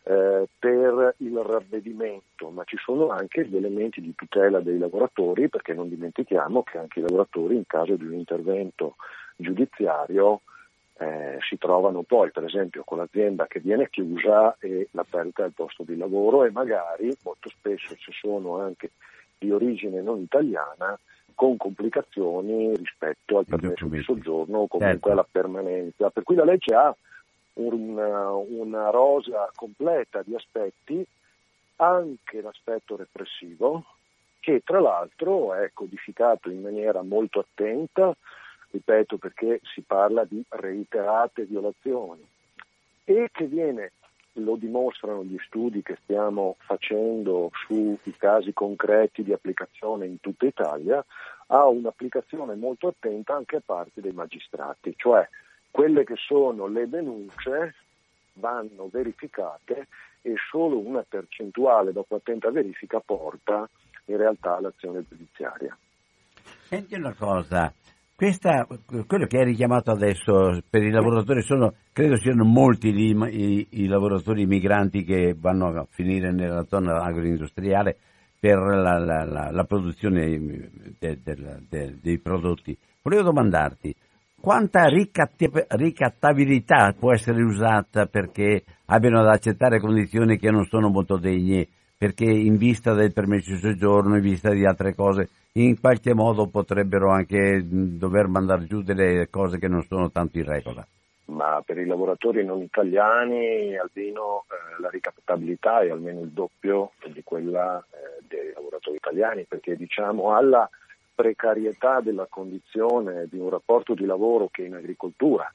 eh, per il ravvedimento, ma ci sono anche gli elementi di tutela dei lavoratori, perché non dimentichiamo che anche i lavoratori in caso di un intervento giudiziario eh, si trovano poi, per esempio, con l'azienda che viene chiusa e la perdita del posto di lavoro e magari molto spesso ci sono anche di origine non italiana con complicazioni rispetto al permesso di soggiorno o comunque certo. alla permanenza. Per cui la legge ha una, una rosa completa di aspetti, anche l'aspetto repressivo, che tra l'altro è codificato in maniera molto attenta, ripeto perché si parla di reiterate violazioni, e che viene, lo dimostrano gli studi che stiamo facendo sui casi concreti di applicazione in tutta Italia, ha un'applicazione molto attenta anche a parte dei magistrati, cioè quelle che sono le denunce vanno verificate e solo una percentuale dopo attenta verifica porta in realtà all'azione giudiziaria. Senti una cosa, questa, quello che hai richiamato adesso per i lavoratori sono, credo siano molti gli, i, i, lavoratori migranti che vanno a finire nella zona agroindustriale per la, la, la, la produzione de, de, de, dei prodotti. Volevo domandarti, quanta ricattabilità può essere usata perché abbiano ad accettare condizioni che non sono molto degne, perché in vista del permesso di soggiorno, in vista di altre cose, in qualche modo potrebbero anche dover mandare giù delle cose che non sono tanto in regola. Ma per i lavoratori non italiani, Albino, eh, la ricattabilità è almeno il doppio di quella eh, dei lavoratori italiani, perché diciamo alla precarietà della condizione di un rapporto di lavoro che in agricoltura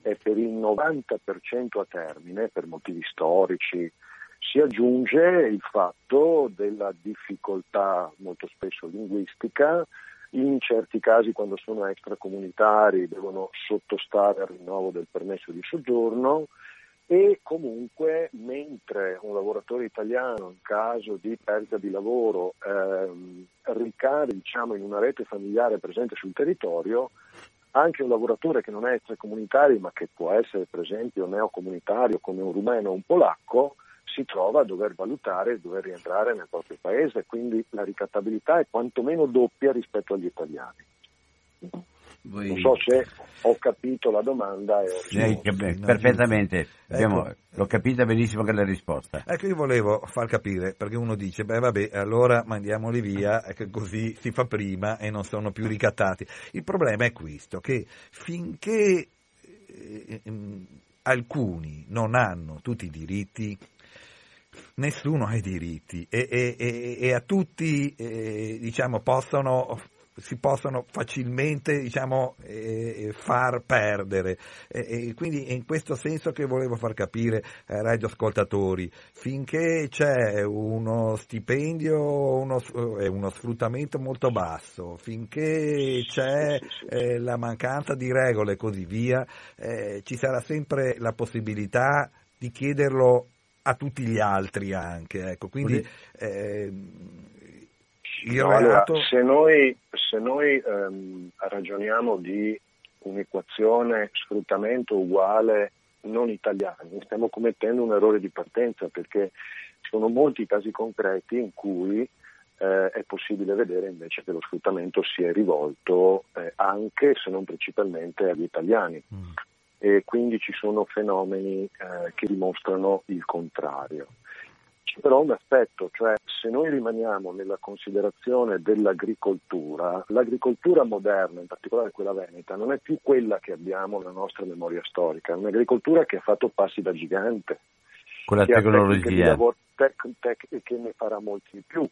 è per il 90% a termine, per motivi storici, si aggiunge il fatto della difficoltà molto spesso linguistica, in certi casi quando sono extracomunitari devono sottostare al rinnovo del permesso di soggiorno, e comunque mentre un lavoratore italiano in caso di perdita di lavoro ehm, ricade diciamo, in una rete familiare presente sul territorio, anche un lavoratore che non è extracomunitario ma che può essere per esempio neocomunitario come un rumeno o un polacco si trova a dover valutare e dover rientrare nel proprio paese, quindi la ricattabilità è quantomeno doppia rispetto agli italiani. Voi... Non so se ho capito la domanda. E ho... Sì, perfettamente, Abbiamo... ecco. l'ho capita benissimo che la risposta. Ecco, io volevo far capire, perché uno dice, beh vabbè, allora mandiamoli via, così si fa prima e non sono più ricattati. Il problema è questo, che finché eh, ehm, alcuni non hanno tutti i diritti, nessuno ha i diritti e, e, e, e a tutti eh, diciamo, possono si possono facilmente diciamo, eh, far perdere. E, e quindi è in questo senso che volevo far capire ai radioascoltatori, finché c'è uno stipendio uno, eh, uno sfruttamento molto basso, finché c'è eh, la mancanza di regole e così via, eh, ci sarà sempre la possibilità di chiederlo a tutti gli altri anche. Ecco. Quindi, eh, io allora, se noi, se noi ehm, ragioniamo di un'equazione sfruttamento uguale non italiani, stiamo commettendo un errore di partenza perché ci sono molti casi concreti in cui eh, è possibile vedere invece che lo sfruttamento si è rivolto eh, anche se non principalmente agli italiani. Mm. E quindi ci sono fenomeni eh, che dimostrano il contrario. C'è però un aspetto, cioè se noi rimaniamo nella considerazione dell'agricoltura, l'agricoltura moderna, in particolare quella veneta, non è più quella che abbiamo nella nostra memoria storica, è un'agricoltura che ha fatto passi da gigante. Con la tecnologia. Tec- tec- che ne farà molti di più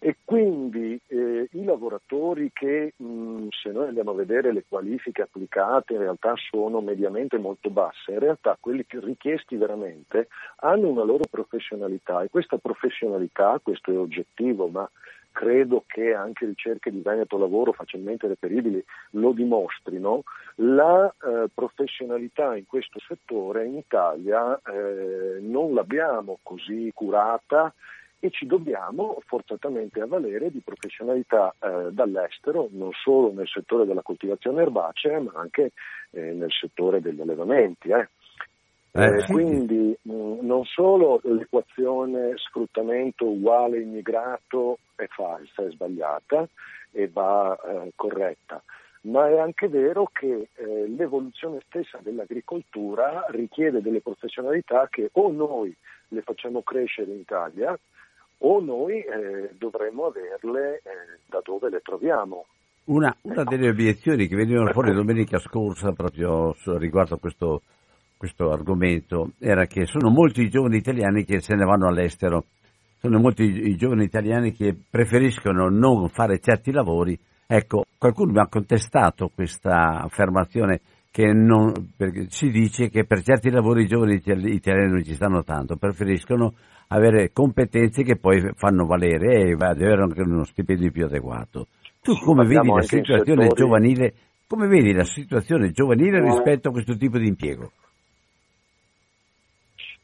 e quindi eh, i lavoratori che mh, se noi andiamo a vedere le qualifiche applicate in realtà sono mediamente molto basse, in realtà quelli richiesti veramente hanno una loro professionalità. E questa professionalità, questo è oggettivo, ma credo che anche ricerche di Veneto Lavoro facilmente reperibili lo dimostrino, la eh, professionalità in questo settore in Italia eh, non l'abbiamo così curata e ci dobbiamo forzatamente avvalere di professionalità eh, dall'estero, non solo nel settore della coltivazione erbacea, ma anche eh, nel settore degli allevamenti. Eh. Eh, sì. Quindi mh, non solo l'equazione sfruttamento uguale immigrato è falsa, è sbagliata e va eh, corretta, ma è anche vero che eh, l'evoluzione stessa dell'agricoltura richiede delle professionalità che o noi le facciamo crescere in Italia o noi eh, dovremmo averle eh, da dove le troviamo. Una, una, delle obiezioni che venivano fuori domenica scorsa proprio riguardo a questo, questo argomento era che sono molti i giovani italiani che se ne vanno all'estero, sono molti i giovani italiani che preferiscono non fare certi lavori. Ecco, qualcuno mi ha contestato questa affermazione che non, si dice che per certi lavori i giovani italiani non ci stanno tanto, preferiscono avere competenze che poi fanno valere e avere anche uno stipendio più adeguato. Tu come vedi la situazione giovanile, come vedi la situazione giovanile rispetto a questo tipo di impiego?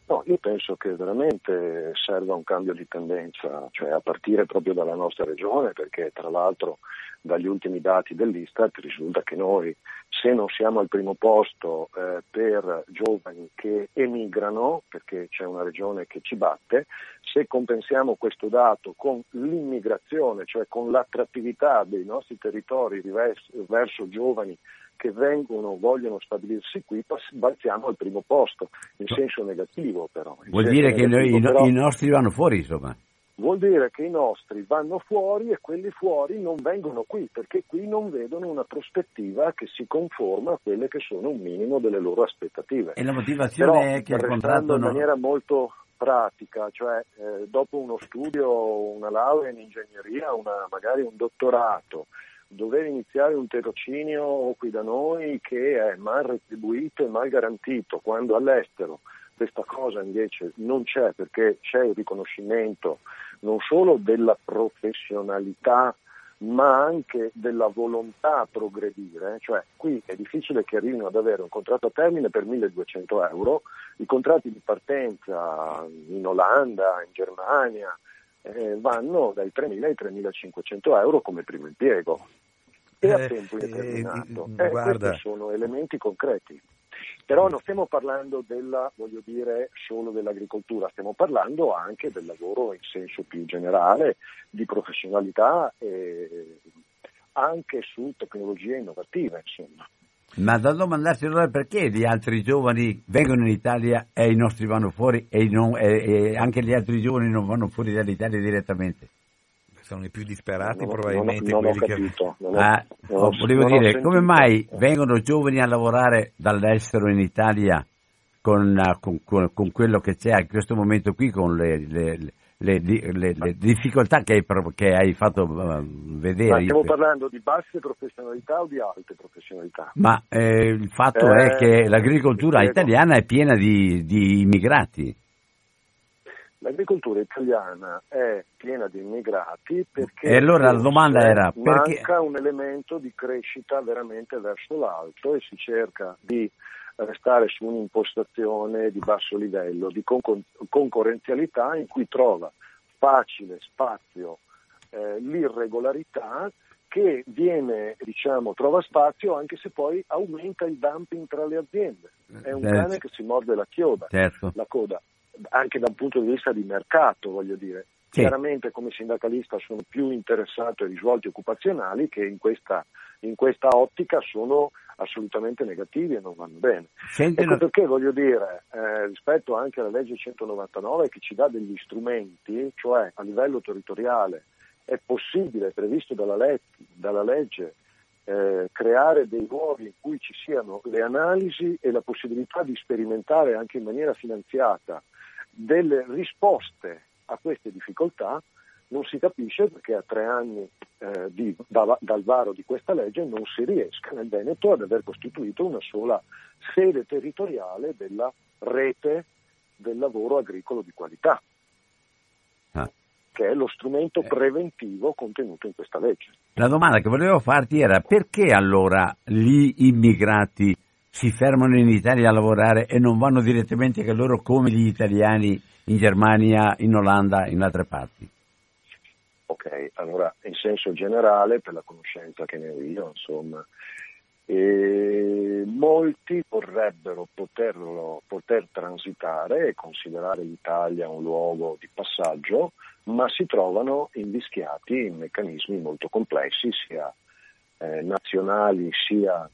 No, io penso che veramente serva un cambio di tendenza, cioè a partire proprio dalla nostra regione, perché tra l'altro dagli ultimi dati dell'Istat risulta che noi, se non siamo al primo posto eh, per giovani che emigrano, perché c'è una regione che ci batte, se compensiamo questo dato con l'immigrazione, cioè con l'attrattività dei nostri territori verso, verso giovani che vengono, vogliono stabilirsi qui, balziamo al primo posto, in senso negativo però. Vuol dire che noi, però, i nostri vanno fuori, insomma? Vuol dire che i nostri vanno fuori e quelli fuori non vengono qui, perché qui non vedono una prospettiva che si conforma a quelle che sono un minimo delle loro aspettative. E la motivazione Però, è che il contratto in maniera molto pratica, cioè eh, dopo uno studio, una laurea in ingegneria, una, magari un dottorato, dover iniziare un tirocinio qui da noi che è mal retribuito e mal garantito, quando all'estero questa cosa invece non c'è perché c'è il riconoscimento non solo della professionalità ma anche della volontà a progredire, cioè qui è difficile che arrivino ad avere un contratto a termine per 1200 euro, i contratti di partenza in Olanda, in Germania eh, vanno dai 3.000 ai 3.500 euro come primo impiego e a eh, tempo eh, indeterminato. Eh, questi sono elementi concreti. Però non stiamo parlando della, dire, solo dell'agricoltura, stiamo parlando anche del lavoro in senso più generale, di professionalità e anche su tecnologie innovative, insomma. Ma da domandarsi allora perché gli altri giovani vengono in Italia e i nostri vanno fuori e, non, e, e anche gli altri giovani non vanno fuori dall'Italia direttamente? Sono i più disperati non, probabilmente non, non quelli che... Ho, ah, ho, volevo dire, come mai vengono giovani a lavorare dall'estero in Italia con, con, con, con quello che c'è in questo momento qui, con le, le, le, le difficoltà che hai, che hai fatto uh, vedere? Ma stiamo parlando di basse professionalità o di alte professionalità? Ma eh, il fatto eh, è che l'agricoltura italiana è piena di, di immigrati. L'agricoltura italiana è piena di immigrati perché e allora la domanda era perché... manca un elemento di crescita veramente verso l'alto e si cerca di restare su un'impostazione di basso livello, di concorrenzialità in cui trova facile spazio eh, l'irregolarità che viene, diciamo, trova spazio anche se poi aumenta il dumping tra le aziende. È un certo. cane che si morde la, chioda, certo. la coda anche da un punto di vista di mercato, voglio dire. Sì. Chiaramente come sindacalista sono più interessato ai risvolti occupazionali che in questa, in questa ottica sono assolutamente negativi e non vanno bene. Sentilo. Ecco perché voglio dire, eh, rispetto anche alla legge 199 che ci dà degli strumenti, cioè a livello territoriale è possibile, è previsto dalla, le- dalla legge, eh, creare dei luoghi in cui ci siano le analisi e la possibilità di sperimentare anche in maniera finanziata delle risposte a queste difficoltà non si capisce perché a tre anni eh, di, da, dal varo di questa legge non si riesca nel Veneto ad aver costituito una sola sede territoriale della rete del lavoro agricolo di qualità, ah. che è lo strumento eh. preventivo contenuto in questa legge. La domanda che volevo farti era perché allora gli immigrati si fermano in Italia a lavorare e non vanno direttamente che loro come gli italiani in Germania, in Olanda, in altre parti. Ok, allora in senso generale, per la conoscenza che ne ho io, insomma, molti vorrebbero poterlo, poter transitare e considerare l'Italia un luogo di passaggio, ma si trovano invischiati in meccanismi molto complessi, sia eh, nazionali sia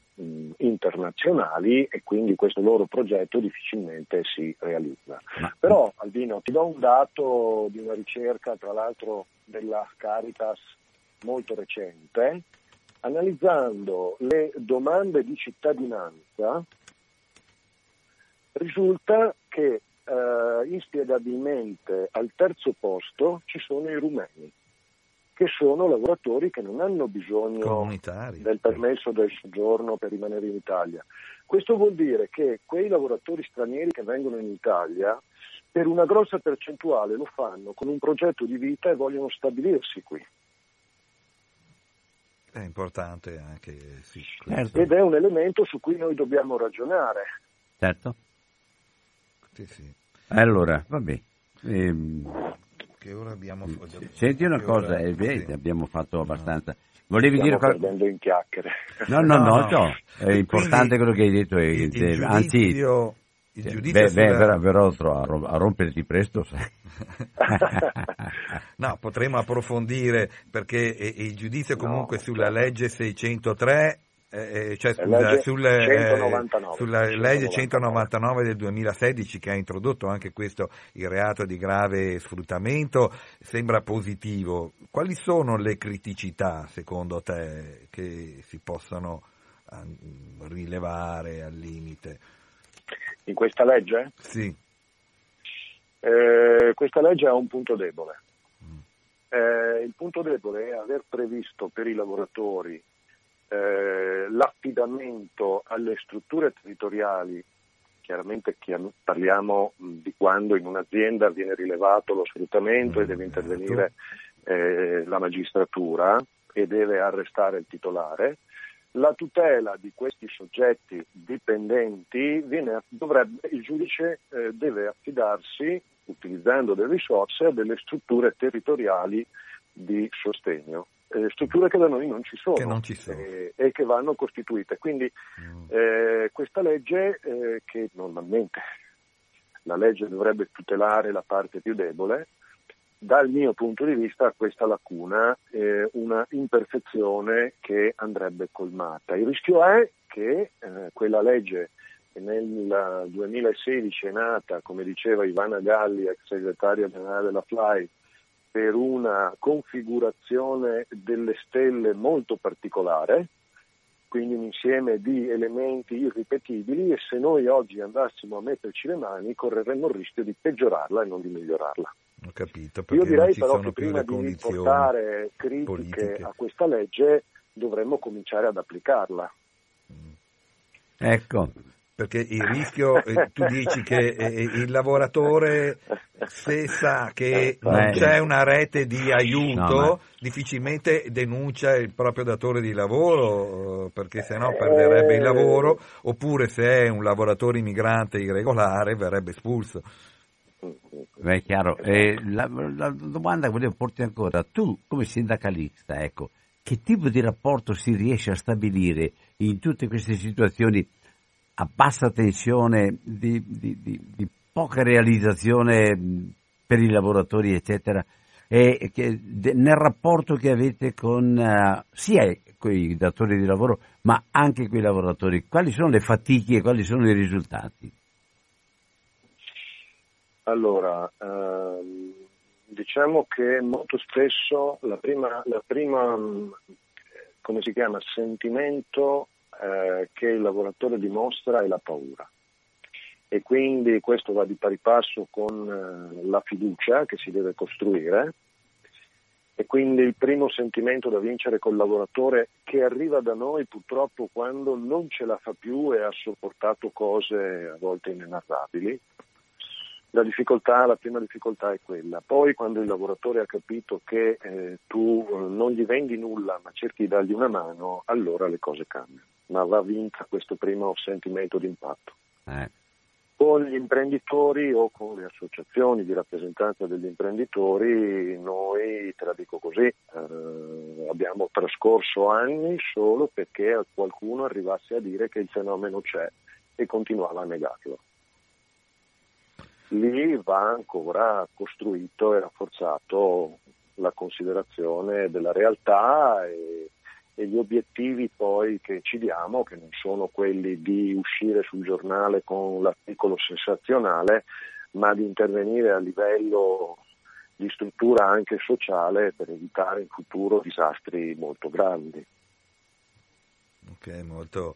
internazionali e quindi questo loro progetto difficilmente si realizza. Però Albino ti do un dato di una ricerca tra l'altro della Caritas molto recente, analizzando le domande di cittadinanza risulta che eh, inspiegabilmente al terzo posto ci sono i rumeni che sono lavoratori che non hanno bisogno del permesso del soggiorno per rimanere in Italia. Questo vuol dire che quei lavoratori stranieri che vengono in Italia per una grossa percentuale lo fanno con un progetto di vita e vogliono stabilirsi qui. È importante anche, sì. Certo. Ed è un elemento su cui noi dobbiamo ragionare. Certo. Sì, sì. Allora, vabbè. Ehm, che ora abbiamo. Senti una cosa, eh, sì. abbiamo fatto abbastanza. Volevi Stiamo dire perdendo in chiacchiere. No, no, no, no, no. è importante quello che hai detto. È, il, il anzi, giudizio, il giudizio beh, sulla... beh, però, però a, romperti presto, sai. no, potremmo approfondire perché il giudizio comunque no, sulla legge 603 eh, cioè, scusa, sul, 199, eh, sulla 199. legge 199 del 2016 che ha introdotto anche questo il reato di grave sfruttamento sembra positivo. Quali sono le criticità secondo te che si possono rilevare al limite? In questa legge? Sì. Eh, questa legge ha un punto debole. Mm. Eh, il punto debole è aver previsto per i lavoratori eh, l'affidamento alle strutture territoriali, chiaramente parliamo di quando in un'azienda viene rilevato lo sfruttamento e deve intervenire eh, la magistratura e deve arrestare il titolare, la tutela di questi soggetti dipendenti viene, dovrebbe, il giudice eh, deve affidarsi, utilizzando delle risorse, a delle strutture territoriali di sostegno eh, strutture che da noi non ci sono, non ci sono. Eh, e che vanno costituite. Quindi mm. eh, questa legge eh, che normalmente la legge dovrebbe tutelare la parte più debole, dal mio punto di vista ha questa lacuna, eh, una imperfezione che andrebbe colmata. Il rischio è che eh, quella legge che nel 2016 è nata, come diceva Ivana Galli, ex segretaria generale della FLY, per una configurazione delle stelle molto particolare, quindi un insieme di elementi irripetibili e se noi oggi andassimo a metterci le mani correremmo il rischio di peggiorarla e non di migliorarla. Ho capito, Io direi però che prima di portare critiche politiche. a questa legge dovremmo cominciare ad applicarla. Ecco, perché il rischio, eh, tu dici che eh, il lavoratore se sa che non c'è una rete di aiuto, no, ma... difficilmente denuncia il proprio datore di lavoro eh, perché sennò perderebbe il lavoro, oppure se è un lavoratore immigrante irregolare verrebbe espulso. Beh, è chiaro. Eh, la, la, domanda che volevo porti ancora, tu come sindacalista, ecco, che tipo di rapporto si riesce a stabilire in tutte queste situazioni a bassa tensione, di, di, di, poca realizzazione per i lavoratori, eccetera, e che, de, nel rapporto che avete con uh, sia quei datori di lavoro, ma anche quei lavoratori, quali sono le fatiche e quali sono i risultati? Allora, ehm, diciamo che molto spesso la prima, la prima come si chiama, sentimento eh, che il lavoratore dimostra è la paura. E quindi questo va di pari passo con eh, la fiducia che si deve costruire. E quindi il primo sentimento da vincere col lavoratore che arriva da noi purtroppo quando non ce la fa più e ha sopportato cose a volte inenarrabili, la, difficoltà, la prima difficoltà è quella. Poi quando il lavoratore ha capito che eh, tu eh, non gli vendi nulla ma cerchi di dargli una mano, allora le cose cambiano. Ma va vinta questo primo sentimento di impatto. Eh. con gli imprenditori o con le associazioni di rappresentanza degli imprenditori, noi, te la dico così, eh, abbiamo trascorso anni solo perché qualcuno arrivasse a dire che il fenomeno c'è e continuava a negarlo. Lì va ancora costruito e rafforzato la considerazione della realtà e e gli obiettivi poi che ci diamo, che non sono quelli di uscire sul giornale con l'articolo sensazionale, ma di intervenire a livello di struttura anche sociale per evitare in futuro disastri molto grandi. Ok, molto.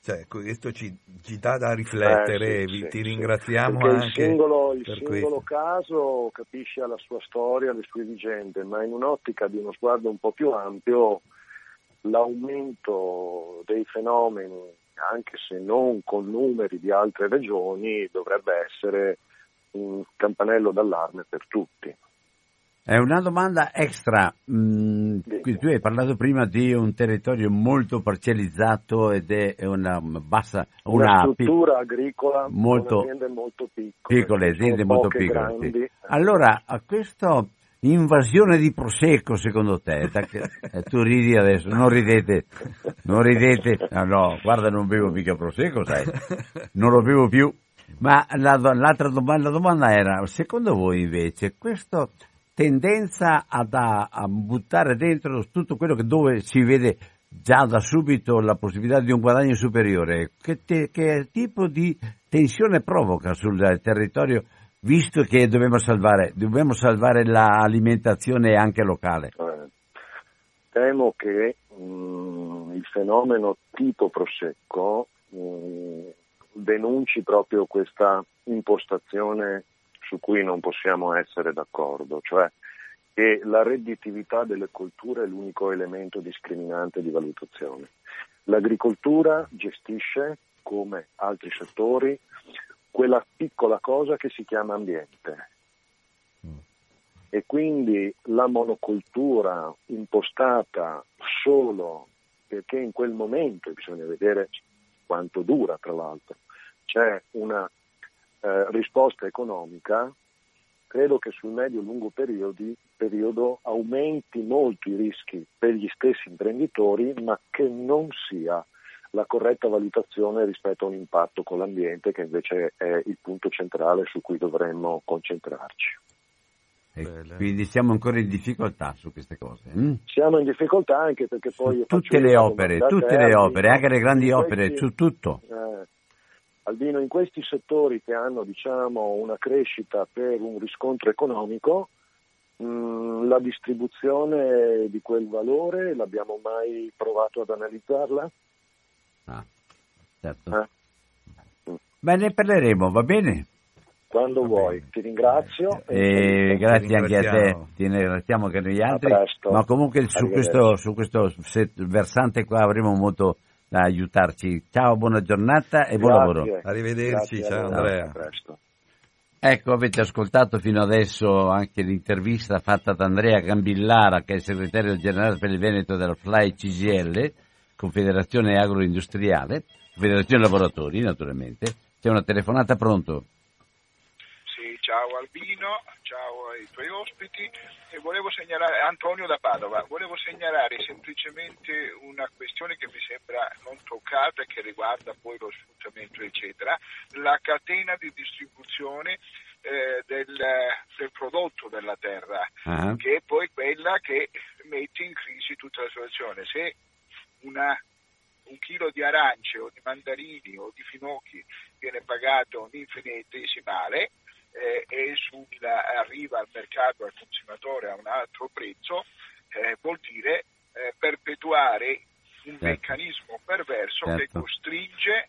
Cioè, questo ci, ci dà da riflettere, eh, sì, ti sì, ringraziamo sì. anche. Il singolo, il singolo caso capisce la sua storia, le sue vicende, ma in un'ottica di uno sguardo un po' più ampio l'aumento dei fenomeni, anche se non con numeri di altre regioni, dovrebbe essere un campanello d'allarme per tutti. È una domanda extra. Mm, tu hai parlato prima di un territorio molto parcellizzato ed è una bassa una, una struttura pi- agricola molto, aziende molto piccole, piccole aziende molto piccole. Sì. Allora, a questo Invasione di Prosecco secondo te? Eh, tu ridi adesso, non ridete, non ridete, no, no, guarda non bevo mica Prosecco, sai, non lo bevo più. Ma la, l'altra domanda, la domanda era, secondo voi invece, questa tendenza ad, a, a, buttare dentro tutto quello che dove si vede già da subito la possibilità di un guadagno superiore, che, te, che tipo di tensione provoca sul territorio visto che dobbiamo salvare, dobbiamo salvare l'alimentazione anche locale? Eh, temo che mh, mm, il fenomeno tipo prosecco mh, mm, denunci proprio questa impostazione su cui non possiamo essere d'accordo, cioè che la redditività delle colture è l'unico elemento discriminante di valutazione. L'agricoltura gestisce, come altri settori, quella piccola cosa che si chiama ambiente. E quindi la monocultura impostata solo perché in quel momento, bisogna vedere quanto dura tra l'altro, c'è una eh, risposta economica, credo che sul medio-lungo periodo aumenti molto i rischi per gli stessi imprenditori, ma che non sia la corretta valutazione rispetto a un impatto con l'ambiente che invece è il punto centrale su cui dovremmo concentrarci. quindi siamo ancora in difficoltà su queste cose. Mm? Siamo in difficoltà anche perché poi... tutte le opere, tutte le opere, anche le grandi opere, su tutto. Eh, Albino, in questi settori che hanno diciamo, una crescita per un riscontro economico, mh, mm, la distribuzione di quel valore l'abbiamo mai provato ad analizzarla? Ah, certo. Eh? Beh, ne parleremo, va bene? Quando va vuoi, bene. ti ringrazio. E, e grazie anche a te, ti ringraziamo che noi altri. Ma comunque su questo, su questo versante qua avremo molto da aiutarci. Ciao, buona giornata e grazie. buon lavoro. Arrivederci, grazie ciao Andrea. Ecco, avete ascoltato fino adesso anche l'intervista fatta da Andrea Gambillara, che è il segretario generale per il Veneto della FLY CGL Confederazione Agroindustriale, Confederazione Lavoratori naturalmente. C'è una telefonata pronto? Sì, ciao Albino, ciao ai tuoi ospiti e volevo segnalare, Antonio da Padova, volevo segnalare semplicemente una questione che mi sembra non toccata e che riguarda poi lo sfruttamento eccetera, la catena di distribuzione eh, del, del, prodotto della terra, uh-huh. che è poi quella che mette in crisi tutta la situazione. Se una, un chilo di arance o di mandarini o di finocchi viene pagato un infinitesimale eh, e sul, arriva al mercato, al consumatore a un altro prezzo, eh, vuol dire eh, perpetuare un certo. meccanismo perverso certo. che costringe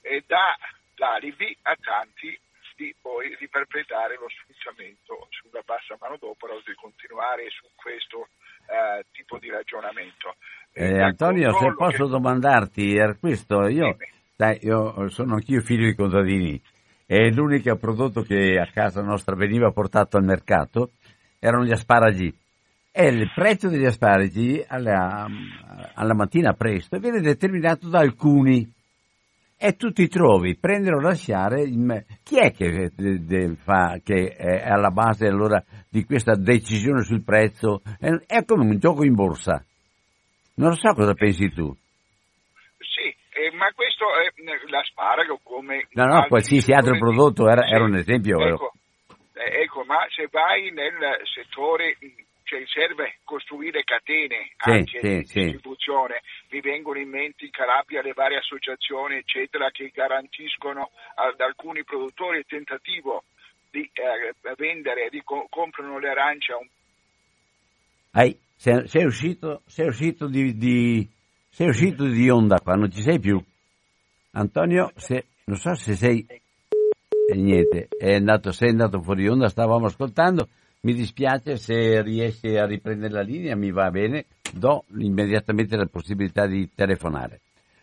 e dà l'alibi a tanti di poi riperpetrare lo sfruttamento sulla bassa manodopera o di continuare su questo eh, tipo di ragionamento. Eh, Antonio, se posso che... domandarti, questo, io, dai, io sono anch'io figlio di contadini. E l'unico prodotto che a casa nostra veniva portato al mercato erano gli asparagi. E il prezzo degli asparagi alla, alla mattina presto viene determinato da alcuni. E tu ti trovi prendere o lasciare il, chi è che, de, de, fa, che è alla base allora di questa decisione sul prezzo? È, è, come un gioco in borsa non so cosa pensi tu. Sì eh, ma questo è l'asparago come no no qualsiasi altro prodotto era, sì, era, un esempio ecco, eh, ecco ma se vai nel settore cioè serve costruire catene sì, anche sì, di distribuzione. Mi vengono in mente in Calabria le varie associazioni, eccetera, che garantiscono ad alcuni produttori il tentativo di eh, vendere, di co- comprano le arance a un... Hai, sei, uscito, sei uscito di, di, sei uscito di onda qua, non ci sei più. Antonio, se, non so se sei... E niente, è andato, sei andato fuori onda, stavamo ascoltando. Mi dispiace se riesci a riprendere la linea, mi va bene, do immediatamente la possibilità di telefonare.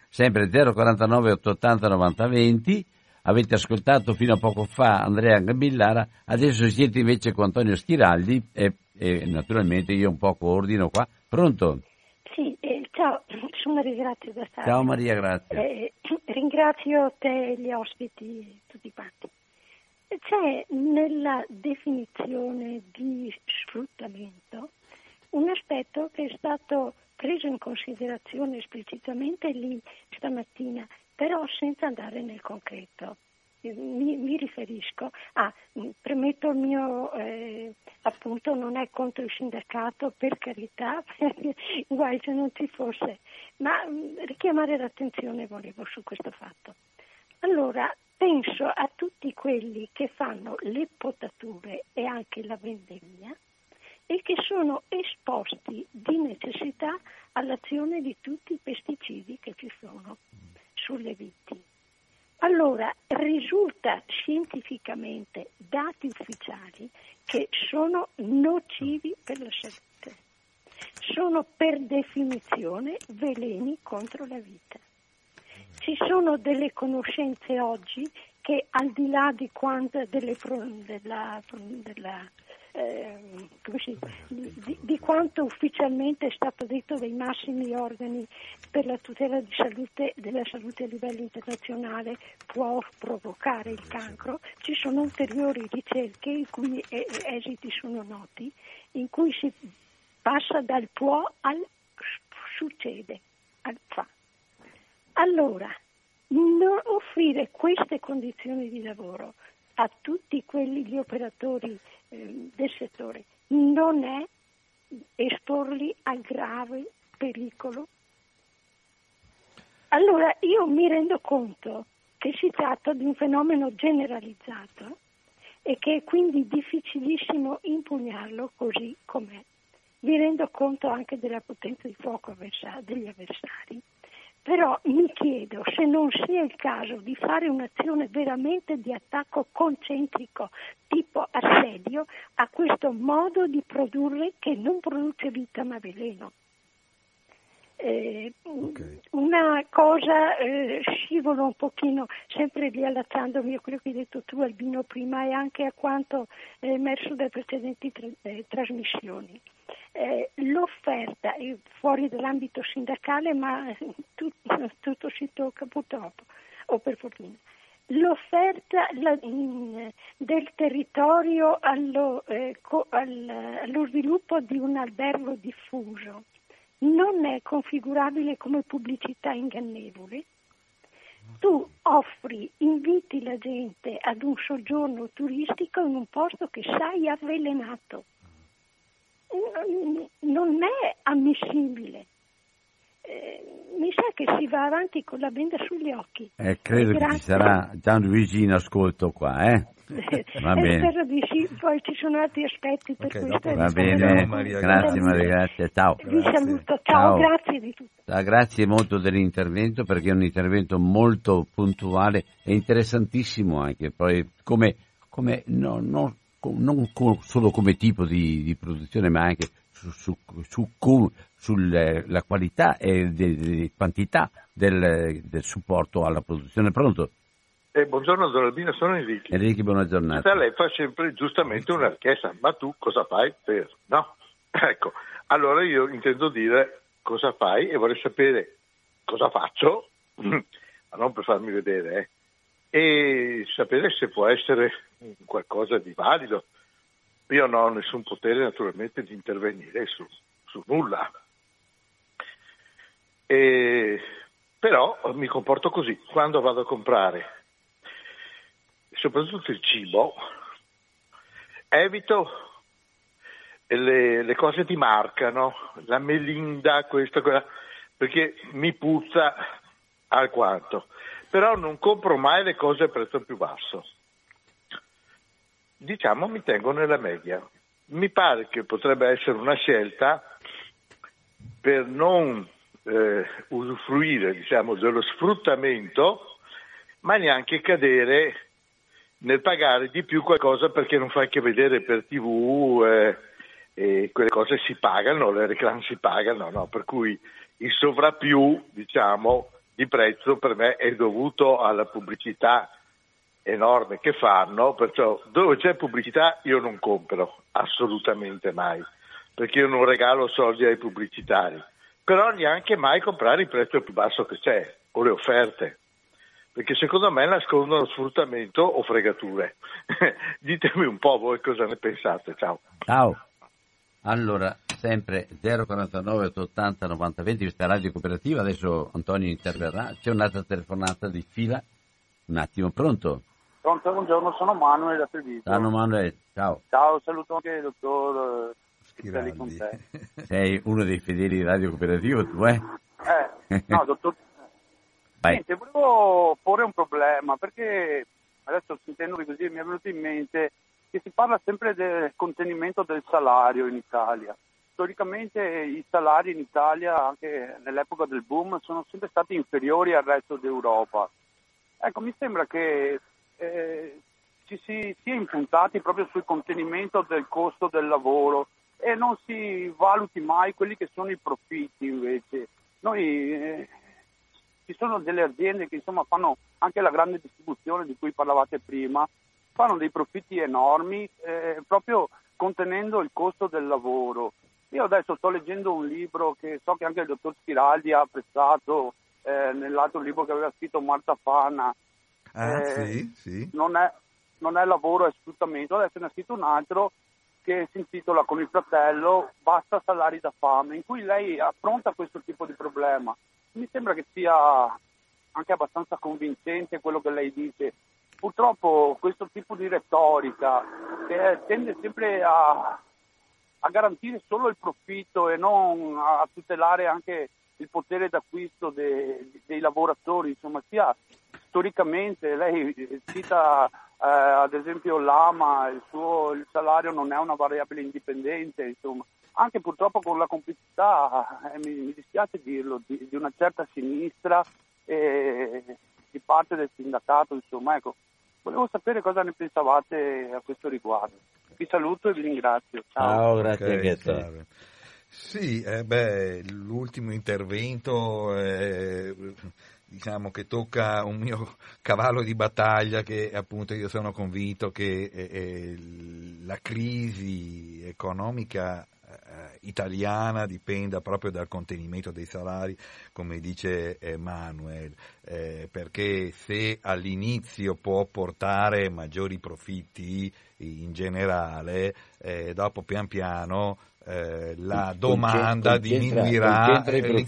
Sempre 049 880 90 20. Avete ascoltato fino a poco fa Andrea Gabillara, adesso siete invece con Antonio Schiraldi e, e naturalmente io un po' coordino qua. Pronto? Sì, eh, ciao, sono Maria Grazia da Stato. Ciao Maria Grazia. Eh, ringrazio te e gli ospiti tutti quanti. C'è nella definizione di sfruttamento un aspetto che è stato preso in considerazione esplicitamente lì stamattina, però senza andare nel concreto. Mi, mi riferisco a, premetto il mio eh, appunto non è contro il sindacato per carità, guai se non ci fosse, ma richiamare l'attenzione volevo su questo fatto. Allora, penso a tutti quelli che fanno le potature e anche la vendemmia e che sono esposti di necessità all'azione di tutti i pesticidi che ci sono sulle viti. Allora risulta scientificamente, dati ufficiali, che sono nocivi per la salute. Sono per definizione veleni contro la vita ci sono delle conoscenze oggi che al di là di delle, della, della eh, di, di, quanto ufficialmente è stato detto dai massimi organi per la tutela salute, della salute a livello internazionale può provocare il cancro, ci sono ulteriori ricerche i cui esiti sono noti, in cui si passa dal può al succede, al fa. Allora, non offrire queste condizioni di lavoro a tutti quelli gli operatori eh, del settore non è esporli a grave pericolo. Allora io mi rendo conto che si tratta di un fenomeno generalizzato e che è quindi difficilissimo impugnarlo così com'è. Mi rendo conto anche della potenza di fuoco degli avversari però mi chiedo se non sia il caso di fare un'azione veramente di attacco concentrico, tipo assedio, a questo modo di produrre che non produce vita ma veleno. Eh, okay. Una cosa eh, scivola un pochino, sempre riallacciandomi a quello che hai detto tu Albino prima e anche a quanto è emerso dalle precedenti tra- eh, trasmissioni eh, l'offerta è fuori dall'ambito sindacale, ma tut, tutto si tocca purtroppo, o per fortuna. L'offerta la, in, del territorio allo, eh, co, al, allo sviluppo di un albergo diffuso non è configurabile come pubblicità ingannevole, tu offri, inviti la gente ad un soggiorno turistico in un posto che sai avvelenato non è ammissibile. Eh, mi sa che si va avanti con la benda sugli occhi. Eh, credo Grazie. che ci sarà Gianluigi in ascolto qua, eh? Va bene. spero di sì, poi ci sono altri aspetti per okay, questo. Va bene, Maria, grazie Maria, grazie, ciao. Vi grazie. saluto, ciao, ciao, grazie di tutto. Ah, grazie molto dell'intervento perché è un intervento molto puntuale e interessantissimo anche, poi come, come no, no, non solo come tipo di, di produzione ma anche su, su, su, sulla qualità e la quantità del, del, supporto alla produzione. Pronto? Eh, buongiorno Don Albino, sono Enrico. Enrico, buona giornata. Lei fa sempre giustamente una richiesta, ma tu cosa fai per... No? Ecco, allora io intendo dire cosa fai e vorrei sapere cosa faccio non per farmi vedere, eh, e sapere se può essere qualcosa di valido. Io non ho nessun potere naturalmente di intervenire su, su nulla. E, però mi comporto così, quando vado a comprare soprattutto il cibo, evito le, le cose di marca, no? la melinda, questo, quella, perché mi puzza alquanto. Però non compro mai le cose a prezzo più basso. Diciamo mi tengo nella media. Mi pare che potrebbe essere una scelta per non eh, usufruire diciamo, dello sfruttamento, ma neanche cadere nel pagare di più qualcosa perché non fai che vedere per tv eh, e quelle cose si pagano, le reclame si pagano, no? per cui il sovrappiù diciamo, di prezzo per me è dovuto alla pubblicità enorme che fanno, perciò dove c'è pubblicità io non compro, assolutamente mai, perché io non regalo soldi ai pubblicitari, però neanche mai comprare il prezzo più basso che c'è o le offerte perché secondo me nascondono sfruttamento o fregature. Ditemi un po' voi cosa ne pensate. Ciao. Ciao. Allora, sempre 049 880 90 20, questa radio cooperativa, adesso Antonio interverrà. C'è un'altra telefonata di fila. Un attimo, pronto? Pronto, buongiorno, sono Manuel da Treviso. Ciao Manuel, ciao. Ciao, saluto anche il dottor Schiraldi con te. Sei uno dei fedeli di radio cooperativa, tu eh? Eh, no, dottor Vai. Niente, volevo porre un problema perché adesso sentendovi così mi è venuto in mente che si parla sempre del contenimento del salario in Italia. Storicamente i salari in Italia, anche nell'epoca del boom, sono sempre stati inferiori al resto d'Europa. Ecco, mi sembra che eh, ci si sia impuntati proprio sul contenimento del costo del lavoro e non si valuti mai quelli che sono i profitti invece. Noi eh, ci sono delle aziende che insomma fanno anche la grande distribuzione di cui parlavate prima, fanno dei profitti enormi eh, proprio contenendo il costo del lavoro. Io adesso sto leggendo un libro che so che anche il dottor Spiraldi ha apprezzato eh, nell'altro libro che aveva scritto Marta Fana. Ah, eh, sì, sì. Non, è, non è lavoro, è sfruttamento. Adesso ne ha scritto un altro che si intitola con il fratello Basta salari da fame, in cui lei affronta questo tipo di problema mi sembra che sia anche abbastanza convincente quello che lei dice. Purtroppo questo tipo di retorica che tende sempre a, a garantire solo il profitto e non a tutelare anche il potere d'acquisto de, dei lavoratori, insomma, sia storicamente, lei cita eh, ad esempio l'AMA, il suo il salario non è una variabile indipendente, insomma, anche purtroppo con la complicità, eh, mi, mi, dispiace dirlo, di, di, una certa sinistra e di parte del sindacato, insomma, ecco, volevo sapere cosa ne pensavate a questo riguardo. Vi saluto e vi ringrazio. Ciao, Ciao grazie okay, a te. Sì, eh, beh, l'ultimo intervento eh, diciamo che tocca un mio cavallo di battaglia che appunto io sono convinto che eh, eh la crisi economica eh, italiana dipenda proprio dal contenimento dei salari, come dice eh, Manuel, eh, perché se all'inizio può portare maggiori profitti in generale, eh, dopo pian piano eh, la domanda diminuirà, li,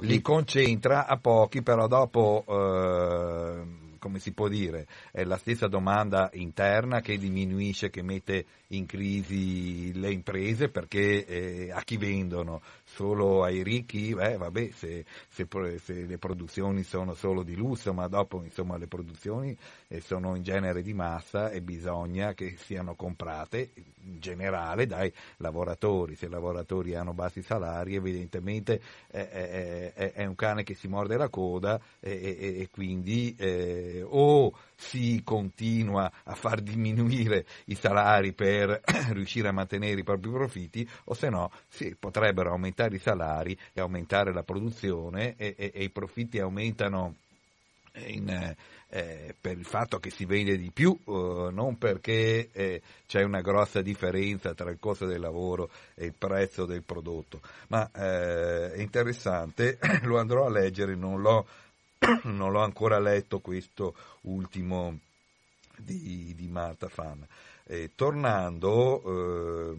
li, concentra a pochi, però dopo eh, come si può dire, è la stessa domanda interna che diminuisce, che mette in crisi le imprese perché eh, a chi vendono? Solo ai ricchi? Eh, vabbè, se, se, se, le produzioni sono solo di lusso, ma dopo insomma le produzioni eh, sono in genere di massa e bisogna che siano comprate in generale dai lavoratori. Se i lavoratori hanno bassi salari evidentemente è, è, è un cane che si morde la coda e, e, e quindi eh, o si continua a far diminuire i salari per riuscire a mantenere i propri profitti o se no si potrebbero aumentare i salari e aumentare la produzione e, e, e i profitti aumentano in, eh, per il fatto che si vende di più, eh, non perché eh, c'è una grossa differenza tra il costo del lavoro e il prezzo del prodotto. Ma eh, è interessante, lo andrò a leggere, non l'ho non l'ho ancora letto questo ultimo di, di Marta Fan. Eh, tornando eh,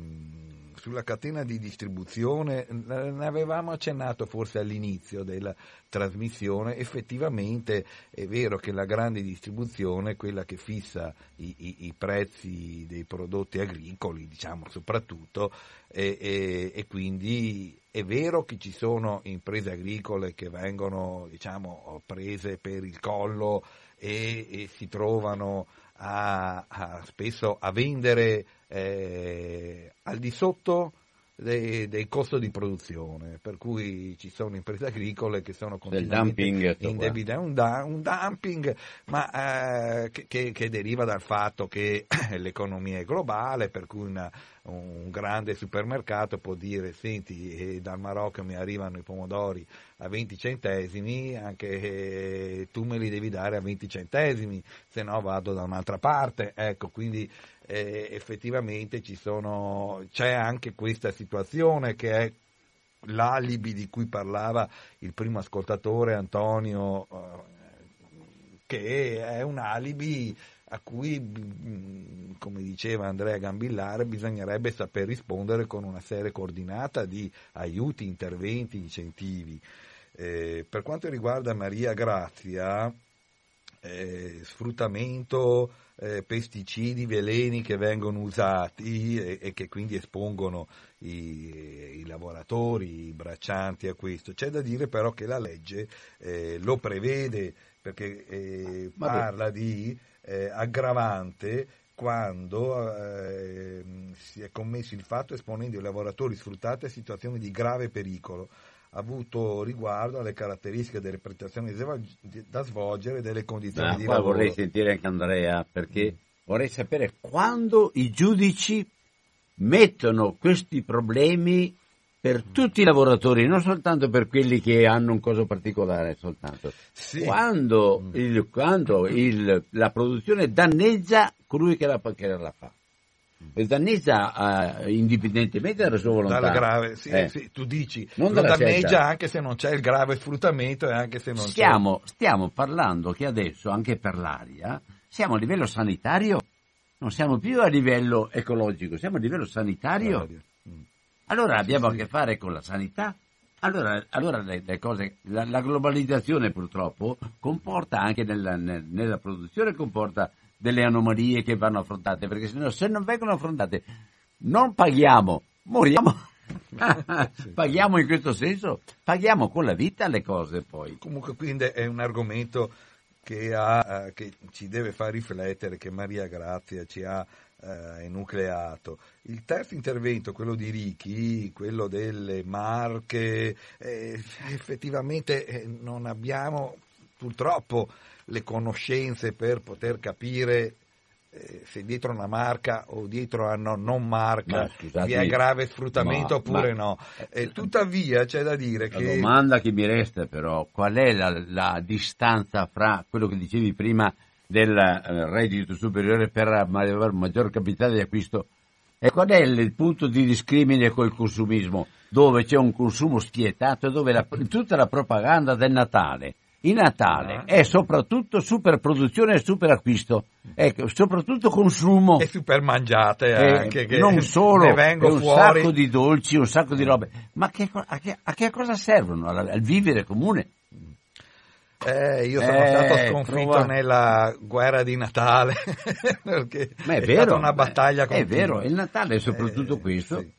sulla catena di distribuzione, ne avevamo accennato forse all'inizio della trasmissione, effettivamente è vero che la grande distribuzione è quella che fissa i, i, i prezzi dei prodotti agricoli, diciamo soprattutto, e, e, e, quindi è vero che ci sono imprese agricole che vengono diciamo, prese per il collo e, e si trovano a, a, spesso a vendere eh, al di sotto dei, dei costi di produzione, per cui ci sono imprese agricole che sono continuamente in debito, è un, un, dumping ma, eh, che, che, deriva dal fatto che l'economia è globale, per cui una, un grande supermercato può dire senti eh, dal Marocco mi arrivano i pomodori a 20 centesimi, anche eh, tu me li devi dare a 20 centesimi, se no vado da un'altra parte, ecco, quindi eh, effettivamente sono, c'è anche questa situazione che è l'alibi di cui parlava il primo ascoltatore Antonio, eh, che è un alibi a cui, mm, come diceva Andrea Gambillare, bisognerebbe saper rispondere con una serie coordinata di aiuti, interventi, incentivi. Eh, per quanto riguarda Maria Grazia, eh, sfruttamento, eh, pesticidi, veleni che vengono usati e, e che quindi espongono i, i, lavoratori, i braccianti a questo. C'è da dire però che la legge eh, lo prevede perché eh, parla di eh, aggravante quando eh, si è commesso il fatto esponendo i lavoratori sfruttati a situazioni di grave pericolo avuto riguardo alle caratteristiche delle prestazioni da svolgere e delle condizioni ah, di lavoro. Vorrei sentire anche Andrea perché mm. vorrei sapere quando i giudici mettono questi problemi per tutti i lavoratori, non soltanto per quelli che hanno un coso particolare, soltanto. Sì. Quando, mm. il, quando il, la produzione danneggia colui che la, che la fa danneggia uh, indipendentemente dalla sua volontà. Dalla grave, sì, eh. sì, tu dici, non lo danneggia scelta. anche se non c'è il grave sfruttamento e anche se non stiamo, c'è... Stiamo parlando che adesso, anche per l'aria, siamo a livello sanitario, non siamo più a livello ecologico, siamo a livello sanitario. Mm. Allora abbiamo a che fare con la sanità. Allora, allora le, le cose, la, la, globalizzazione purtroppo comporta anche nella, nella produzione, comporta delle anomalie che vanno affrontate, perché se, no, se non vengono affrontate non paghiamo, moriamo. paghiamo in questo senso, paghiamo con la vita le cose poi. Comunque quindi è un argomento che, ha, che ci deve far riflettere, che Maria Grazia ci ha eh, enucleato. Il terzo intervento, quello di Richi, quello delle marche, eh, effettivamente eh, non abbiamo purtroppo le conoscenze per poter capire eh, se dietro una marca o dietro a no, non marca vi è grave sfruttamento ma, oppure ma, no. Eh, tuttavia c'è da dire la che... La domanda che mi resta però, qual è la, la distanza fra quello che dicevi prima del eh, reddito superiore per avere maggior capitale di acquisto e qual è il punto di discrimine col consumismo dove c'è un consumo spietato e dove la, tutta la propaganda del Natale il Natale è soprattutto superproduzione e superacquisto, ecco, soprattutto consumo. E super mangiate eh, anche. Che non solo, un fuori. sacco di dolci, un sacco di robe. Ma che, a, che, a, che, cosa servono? Al, al vivere comune? Eh, io sono eh, stato sconfitto prova... nella guerra di Natale perché Ma è, è vero, stata una battaglia continua. È vero, il Natale è soprattutto eh, questo. Sì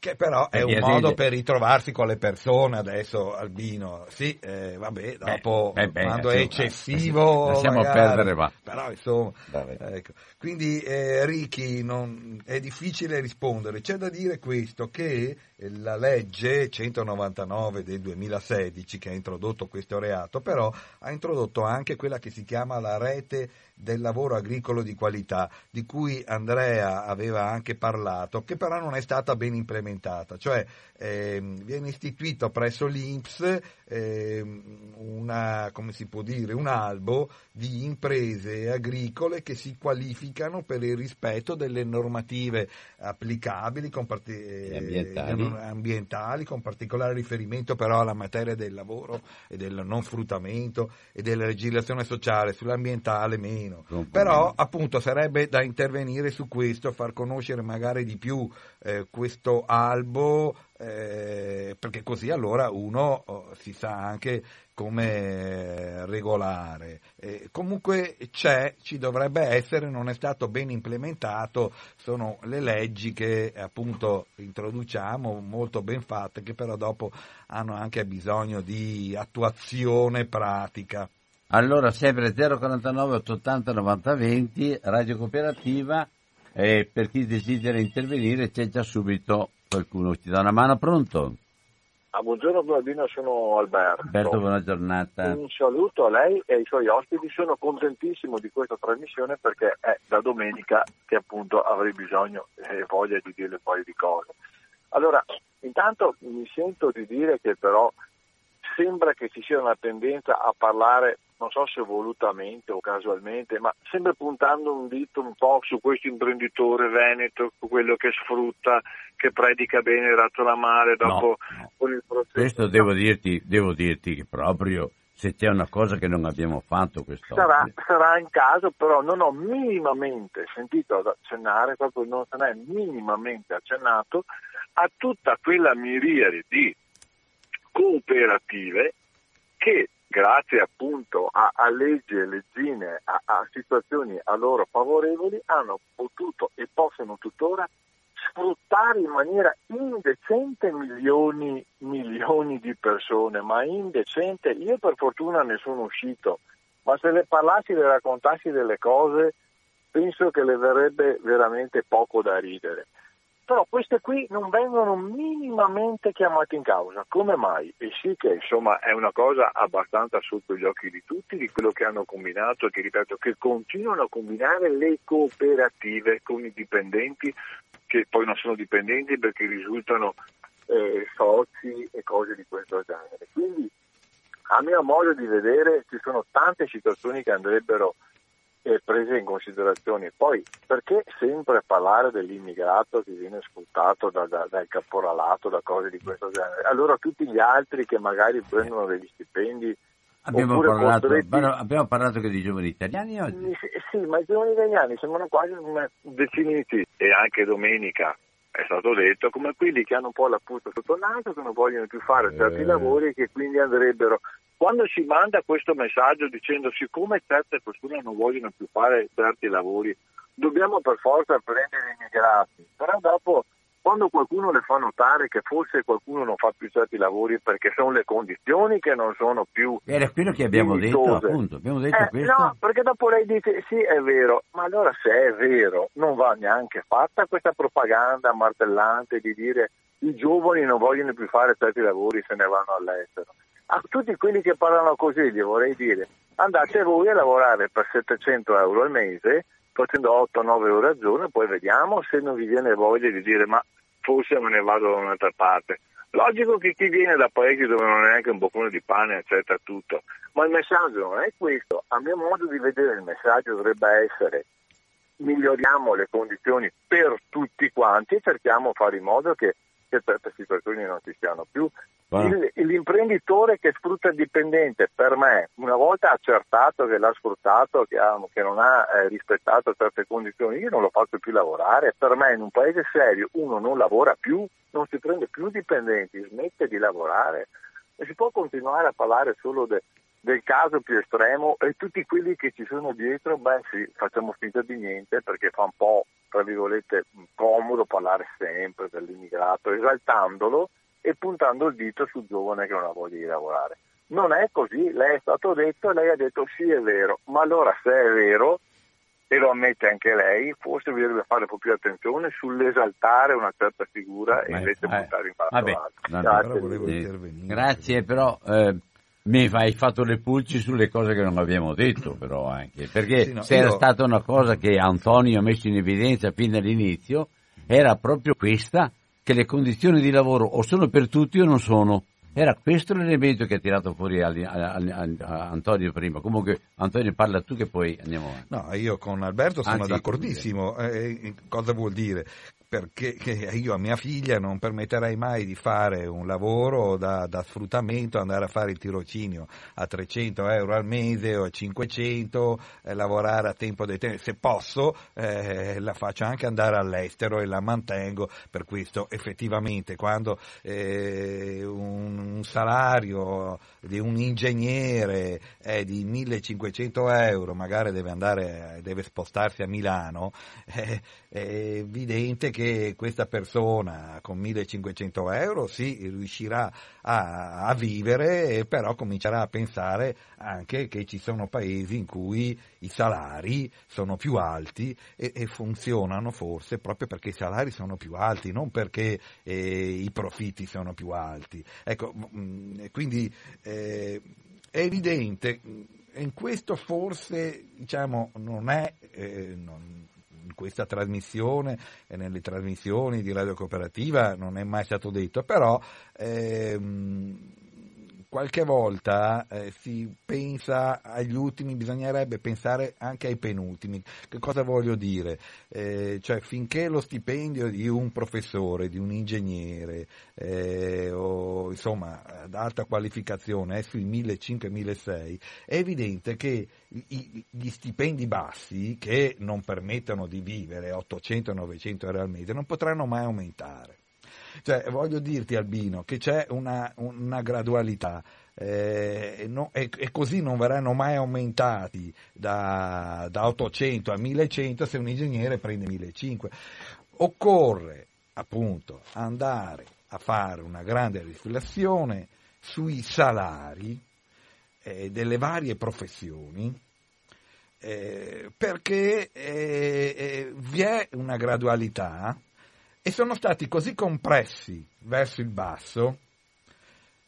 che però è un modo per ritrovarsi con le persone adesso Albino sì eh, vabbè dopo beh, beh, quando beh, è eccessivo lasciamo magari, perdere va però insomma ecco. Quindi eh, Ricky non, è difficile rispondere. C'è da dire questo che la legge 199 del 2016 che ha introdotto questo reato però ha introdotto anche quella che si chiama la rete del lavoro agricolo di qualità di cui Andrea aveva anche parlato che però non è stata ben implementata. Cioè ehm, viene istituito presso l'Inps ehm, una, come si può dire, un albo di imprese agricole che si qualificano per il rispetto delle normative applicabili part- ambientali. ambientali, con particolare riferimento però alla materia del lavoro e del non sfruttamento e della legislazione sociale, sull'ambientale meno. Però appunto sarebbe da intervenire su questo, far conoscere magari di più eh, questo albo, eh, perché così allora uno oh, si sa anche come regolare. Eh, comunque c'è, ci dovrebbe essere, non è stato ben implementato, sono le leggi che appunto introduciamo, molto ben fatte, che però dopo hanno anche bisogno di attuazione pratica. Allora, sempre 049 880 90 20, Radio Cooperativa, e per chi desidera intervenire c'è già subito qualcuno ti dà una mano, pronto? Ah, buongiorno Blandino, sono Alberto. Alberto, buona giornata. Un saluto a lei e ai suoi ospiti, sono contentissimo di questa trasmissione perché è da domenica che appunto avrei bisogno e voglia di dire un paio di cose. Allora, intanto mi sento di dire che però sembra che ci sia una tendenza a parlare non so se volutamente o casualmente, ma sempre puntando un dito un po' su questo imprenditore veneto, quello che sfrutta, che predica bene razzola mare dopo no, con il processo. Questo devo dirti, devo dirti che proprio se c'è una cosa che non abbiamo fatto quest'oggi. Sarà, sarà in caso, però non ho minimamente sentito accennare, proprio non se n'è minimamente accennato a tutta quella miriade di cooperative che grazie appunto a, a leggi e leggine, a, a, situazioni a loro favorevoli, hanno potuto e possono tuttora sfruttare in maniera indecente milioni, milioni di persone, ma indecente. Io per fortuna ne sono uscito, ma se le parlassi le raccontassi delle cose, penso che le verrebbe veramente poco da ridere però queste qui non vengono minimamente chiamate in causa. Come mai? E sì che insomma è una cosa abbastanza sotto gli occhi di tutti di quello che hanno combinato e che ripeto che continuano a combinare le cooperative con i dipendenti che poi non sono dipendenti perché risultano eh, soci e cose di questo genere. Quindi a mio modo di vedere ci sono tante situazioni che andrebbero eh, prese in considerazione. Poi perché sempre parlare dell'immigrato che viene sfruttato da, da, dal caporalato, da cose di questo genere? Allora tutti gli altri che magari prendono degli stipendi Abbiamo parlato, abbiamo parlato, anche di giovani italiani oggi? Sì, sì, ma i giovani italiani sembrano quasi definiti e anche domenica è stato detto come quelli che hanno un po' la puzza sotto il naso, che non vogliono più fare certi eh. lavori e che quindi andrebbero quando si manda questo messaggio dicendo siccome certe persone non vogliono più fare certi lavori, dobbiamo per forza prendere i immigrati, però dopo quando qualcuno le fa notare che forse qualcuno non fa più certi lavori perché sono le condizioni che non sono più era quello che abbiamo dignitose. detto appunto abbiamo detto eh, questo. no perché dopo lei dice sì è vero ma allora se è vero non va neanche fatta questa propaganda martellante di dire i giovani non vogliono più fare certi lavori se ne vanno all'estero a tutti quelli che parlano così gli vorrei dire andate voi a lavorare per 700 euro al mese facendo 8-9 ore al giorno poi vediamo se non vi viene voglia di dire ma forse me ne vado da un'altra parte. Logico che chi viene da paesi dove non è neanche un boccone di pane accetta tutto, ma il messaggio non è questo. A mio modo di vedere il messaggio dovrebbe essere miglioriamo le condizioni per tutti quanti e cerchiamo di fare in modo che, che certe situazioni non ci siano più. Il, l'imprenditore che sfrutta il dipendente, per me, una volta accertato che l'ha sfruttato, che, ha, che non ha eh, rispettato certe condizioni, io non lo faccio più lavorare. Per me, in un paese serio, uno non lavora più, non si prende più dipendenti, smette di lavorare. E si può continuare a parlare solo de, del caso più estremo e tutti quelli che ci sono dietro, beh sì, facciamo finta di niente perché fa un po', tra virgolette, comodo parlare sempre dell'immigrato, esaltandolo e puntando il dito sul giovane che non ha voglia di lavorare. Non è così, lei è stato detto e lei ha detto sì è vero, ma allora se è vero, e lo ammette anche lei, forse bisognerebbe fare un po' più attenzione sull'esaltare una certa figura e invece eh, puntare in vabbè, altro. Grazie, grazie però eh, mi hai fatto le pulci sulle cose che non abbiamo detto però anche, perché sì, no, se io... era stata una cosa che Antonio ha messo in evidenza fin dall'inizio, era proprio questa che le condizioni di lavoro o sono per tutti o non sono. Era questo l'elemento che ha tirato fuori a, a, a, Antonio prima. Comunque, Antonio, parla tu che poi andiamo avanti. No, io con Alberto sono Anzi, d'accordissimo. Eh, cosa vuol dire? Perché io a mia figlia non permetterei mai di fare un lavoro da, da, sfruttamento, andare a fare il tirocinio a 300 euro al mese o a 500, eh, lavorare a tempo determinato. Se posso eh, la faccio anche andare all'estero e la mantengo per questo. Effettivamente quando eh, un, un, salario di un ingegnere è di 1500 euro, magari deve, andare, deve spostarsi a Milano, eh, è evidente che questa persona con 1500 euro sì, riuscirà a, a, vivere, però comincerà a pensare anche che ci sono paesi in cui i salari sono più alti e, e funzionano forse proprio perché i salari sono più alti, non perché eh, i profitti sono più alti. Ecco, mh, mm, quindi eh, è evidente, in questo forse diciamo, non è... Eh, non, in questa trasmissione e nelle trasmissioni di Radio Cooperativa non è mai stato detto, però ehm, qualche volta eh, si pensa agli ultimi, bisognerebbe pensare anche ai penultimi. Che cosa voglio dire? Eh, cioè, finché lo stipendio di un professore, di un ingegnere eh, o insomma ad alta qualificazione è sui 1500-1600, è evidente che i, gli stipendi bassi che non permettono di vivere 800-900 euro al mese non potranno mai aumentare. Cioè, voglio dirti Albino che c'è una, una gradualità eh, no, e, e, così non verranno mai aumentati da, da 800 a 1100 se un ingegnere prende 1500. Occorre appunto andare a fare una grande riflessione sui salari eh, delle varie professioni eh, perché eh, eh, vi è una gradualità e sono stati così compressi verso il basso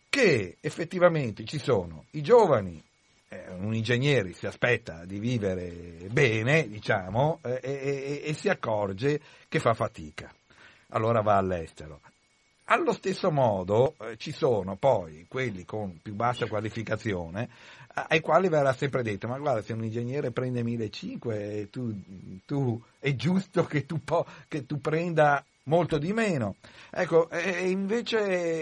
che effettivamente ci sono i giovani, eh, un ingegnere si aspetta di vivere bene, diciamo, eh, e, e si accorge che fa fatica, allora va all'estero. Allo stesso modo eh, ci sono poi quelli con più bassa qualificazione ai quali verrà sempre detto ma guarda se un ingegnere prende 1500 tu, tu, è giusto che tu, po- che tu prenda molto di meno. Ecco, e invece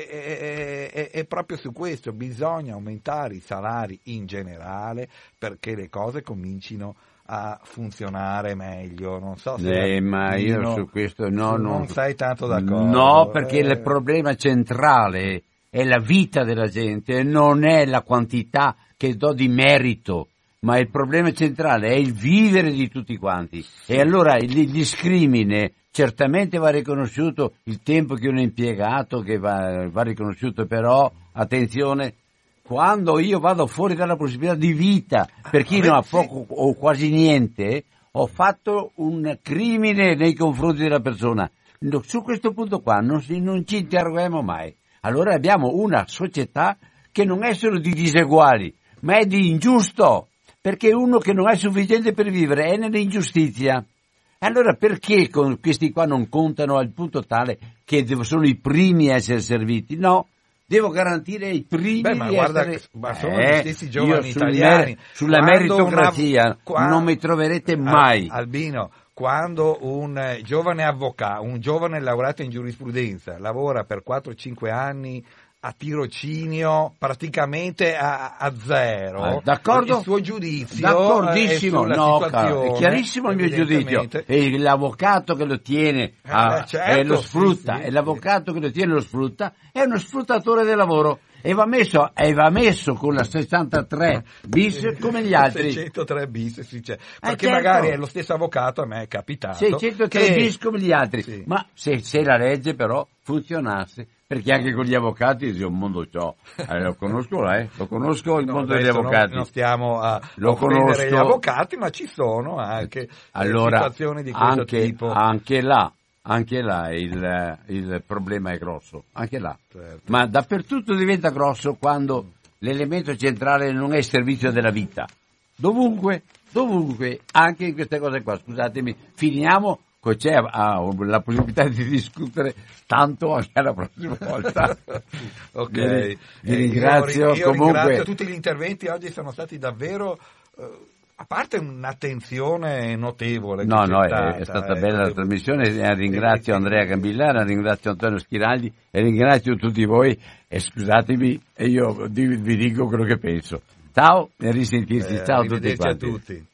è, è, è, proprio su questo, bisogna aumentare i salari in generale perché le cose comincino a funzionare meglio. Non so se eh, ma io no, su questo no, non, non sei tanto d'accordo. No, perché eh... il problema centrale è la vita della gente, non è la quantità che do di merito ma il problema centrale è il vivere di tutti quanti. E allora il discrimine certamente va riconosciuto il tempo che uno è impiegato, che va, va riconosciuto però, attenzione, quando io vado fuori dalla possibilità di vita, per chi non ha poco o quasi niente, ho fatto un crimine nei confronti della persona. Su questo punto qua non, non ci interroghiamo mai. Allora abbiamo una società che non è solo di diseguali, ma è di ingiusto, perché uno che non è sufficiente per vivere è nell'ingiustizia. Allora perché questi qua non contano al punto tale che sono i primi a essere serviti? No, devo garantire i primi Beh, ma guarda, essere... ma sono eh, gli stessi giovani italiani. sulla meritocrazia una... quando... non mi troverete mai. Albino, quando un giovane avvocato, un giovane laureato in giurisprudenza lavora per 4-5 anni a tirocinio praticamente a, a zero. Ah, d'accordo? Il suo giudizio D'accordissimo, è no, è chiarissimo il mio giudizio. E l'avvocato che lo tiene a, eh, certo, lo sfrutta, sì, sì, e l'avvocato che lo tiene lo sfrutta è uno sfruttatore del lavoro e va messo, e va messo con la 63 bis come gli altri. 603 bis, sì, cioè, perché eh, certo. magari è lo stesso avvocato, a me è capitato. 603 che... bis come gli altri, sì. ma se, se la legge però funzionasse perché anche con gli avvocati è un mondo ciò. Eh, lo conosco, eh? lo conosco il no, mondo degli avvocati. Non, stiamo a lo conosco. gli avvocati, ma ci sono anche allora, situazioni di questo anche, tipo. Anche là, anche là il, il problema è grosso, anche là. Certo. Ma dappertutto diventa grosso quando l'elemento centrale non è il servizio della vita. Dovunque, dovunque, anche in queste cose qua, scusatemi, finiamo c'è ha la possibilità di discutere tanto anche la prossima volta. ok, vi, vi Eh, ringrazio io, comunque. ringrazio tutti gli interventi oggi sono stati davvero eh, a parte un'attenzione notevole. No, no, è, stata, è stata ecco, bella la trasmissione, e ringrazio Andrea Cambillara, ringrazio Antonio Schiraldi e ringrazio tutti voi e scusatemi e io vi, dico quello che penso. Ciao e risentirci, eh, ciao a tutti arrivederci a quanti. tutti.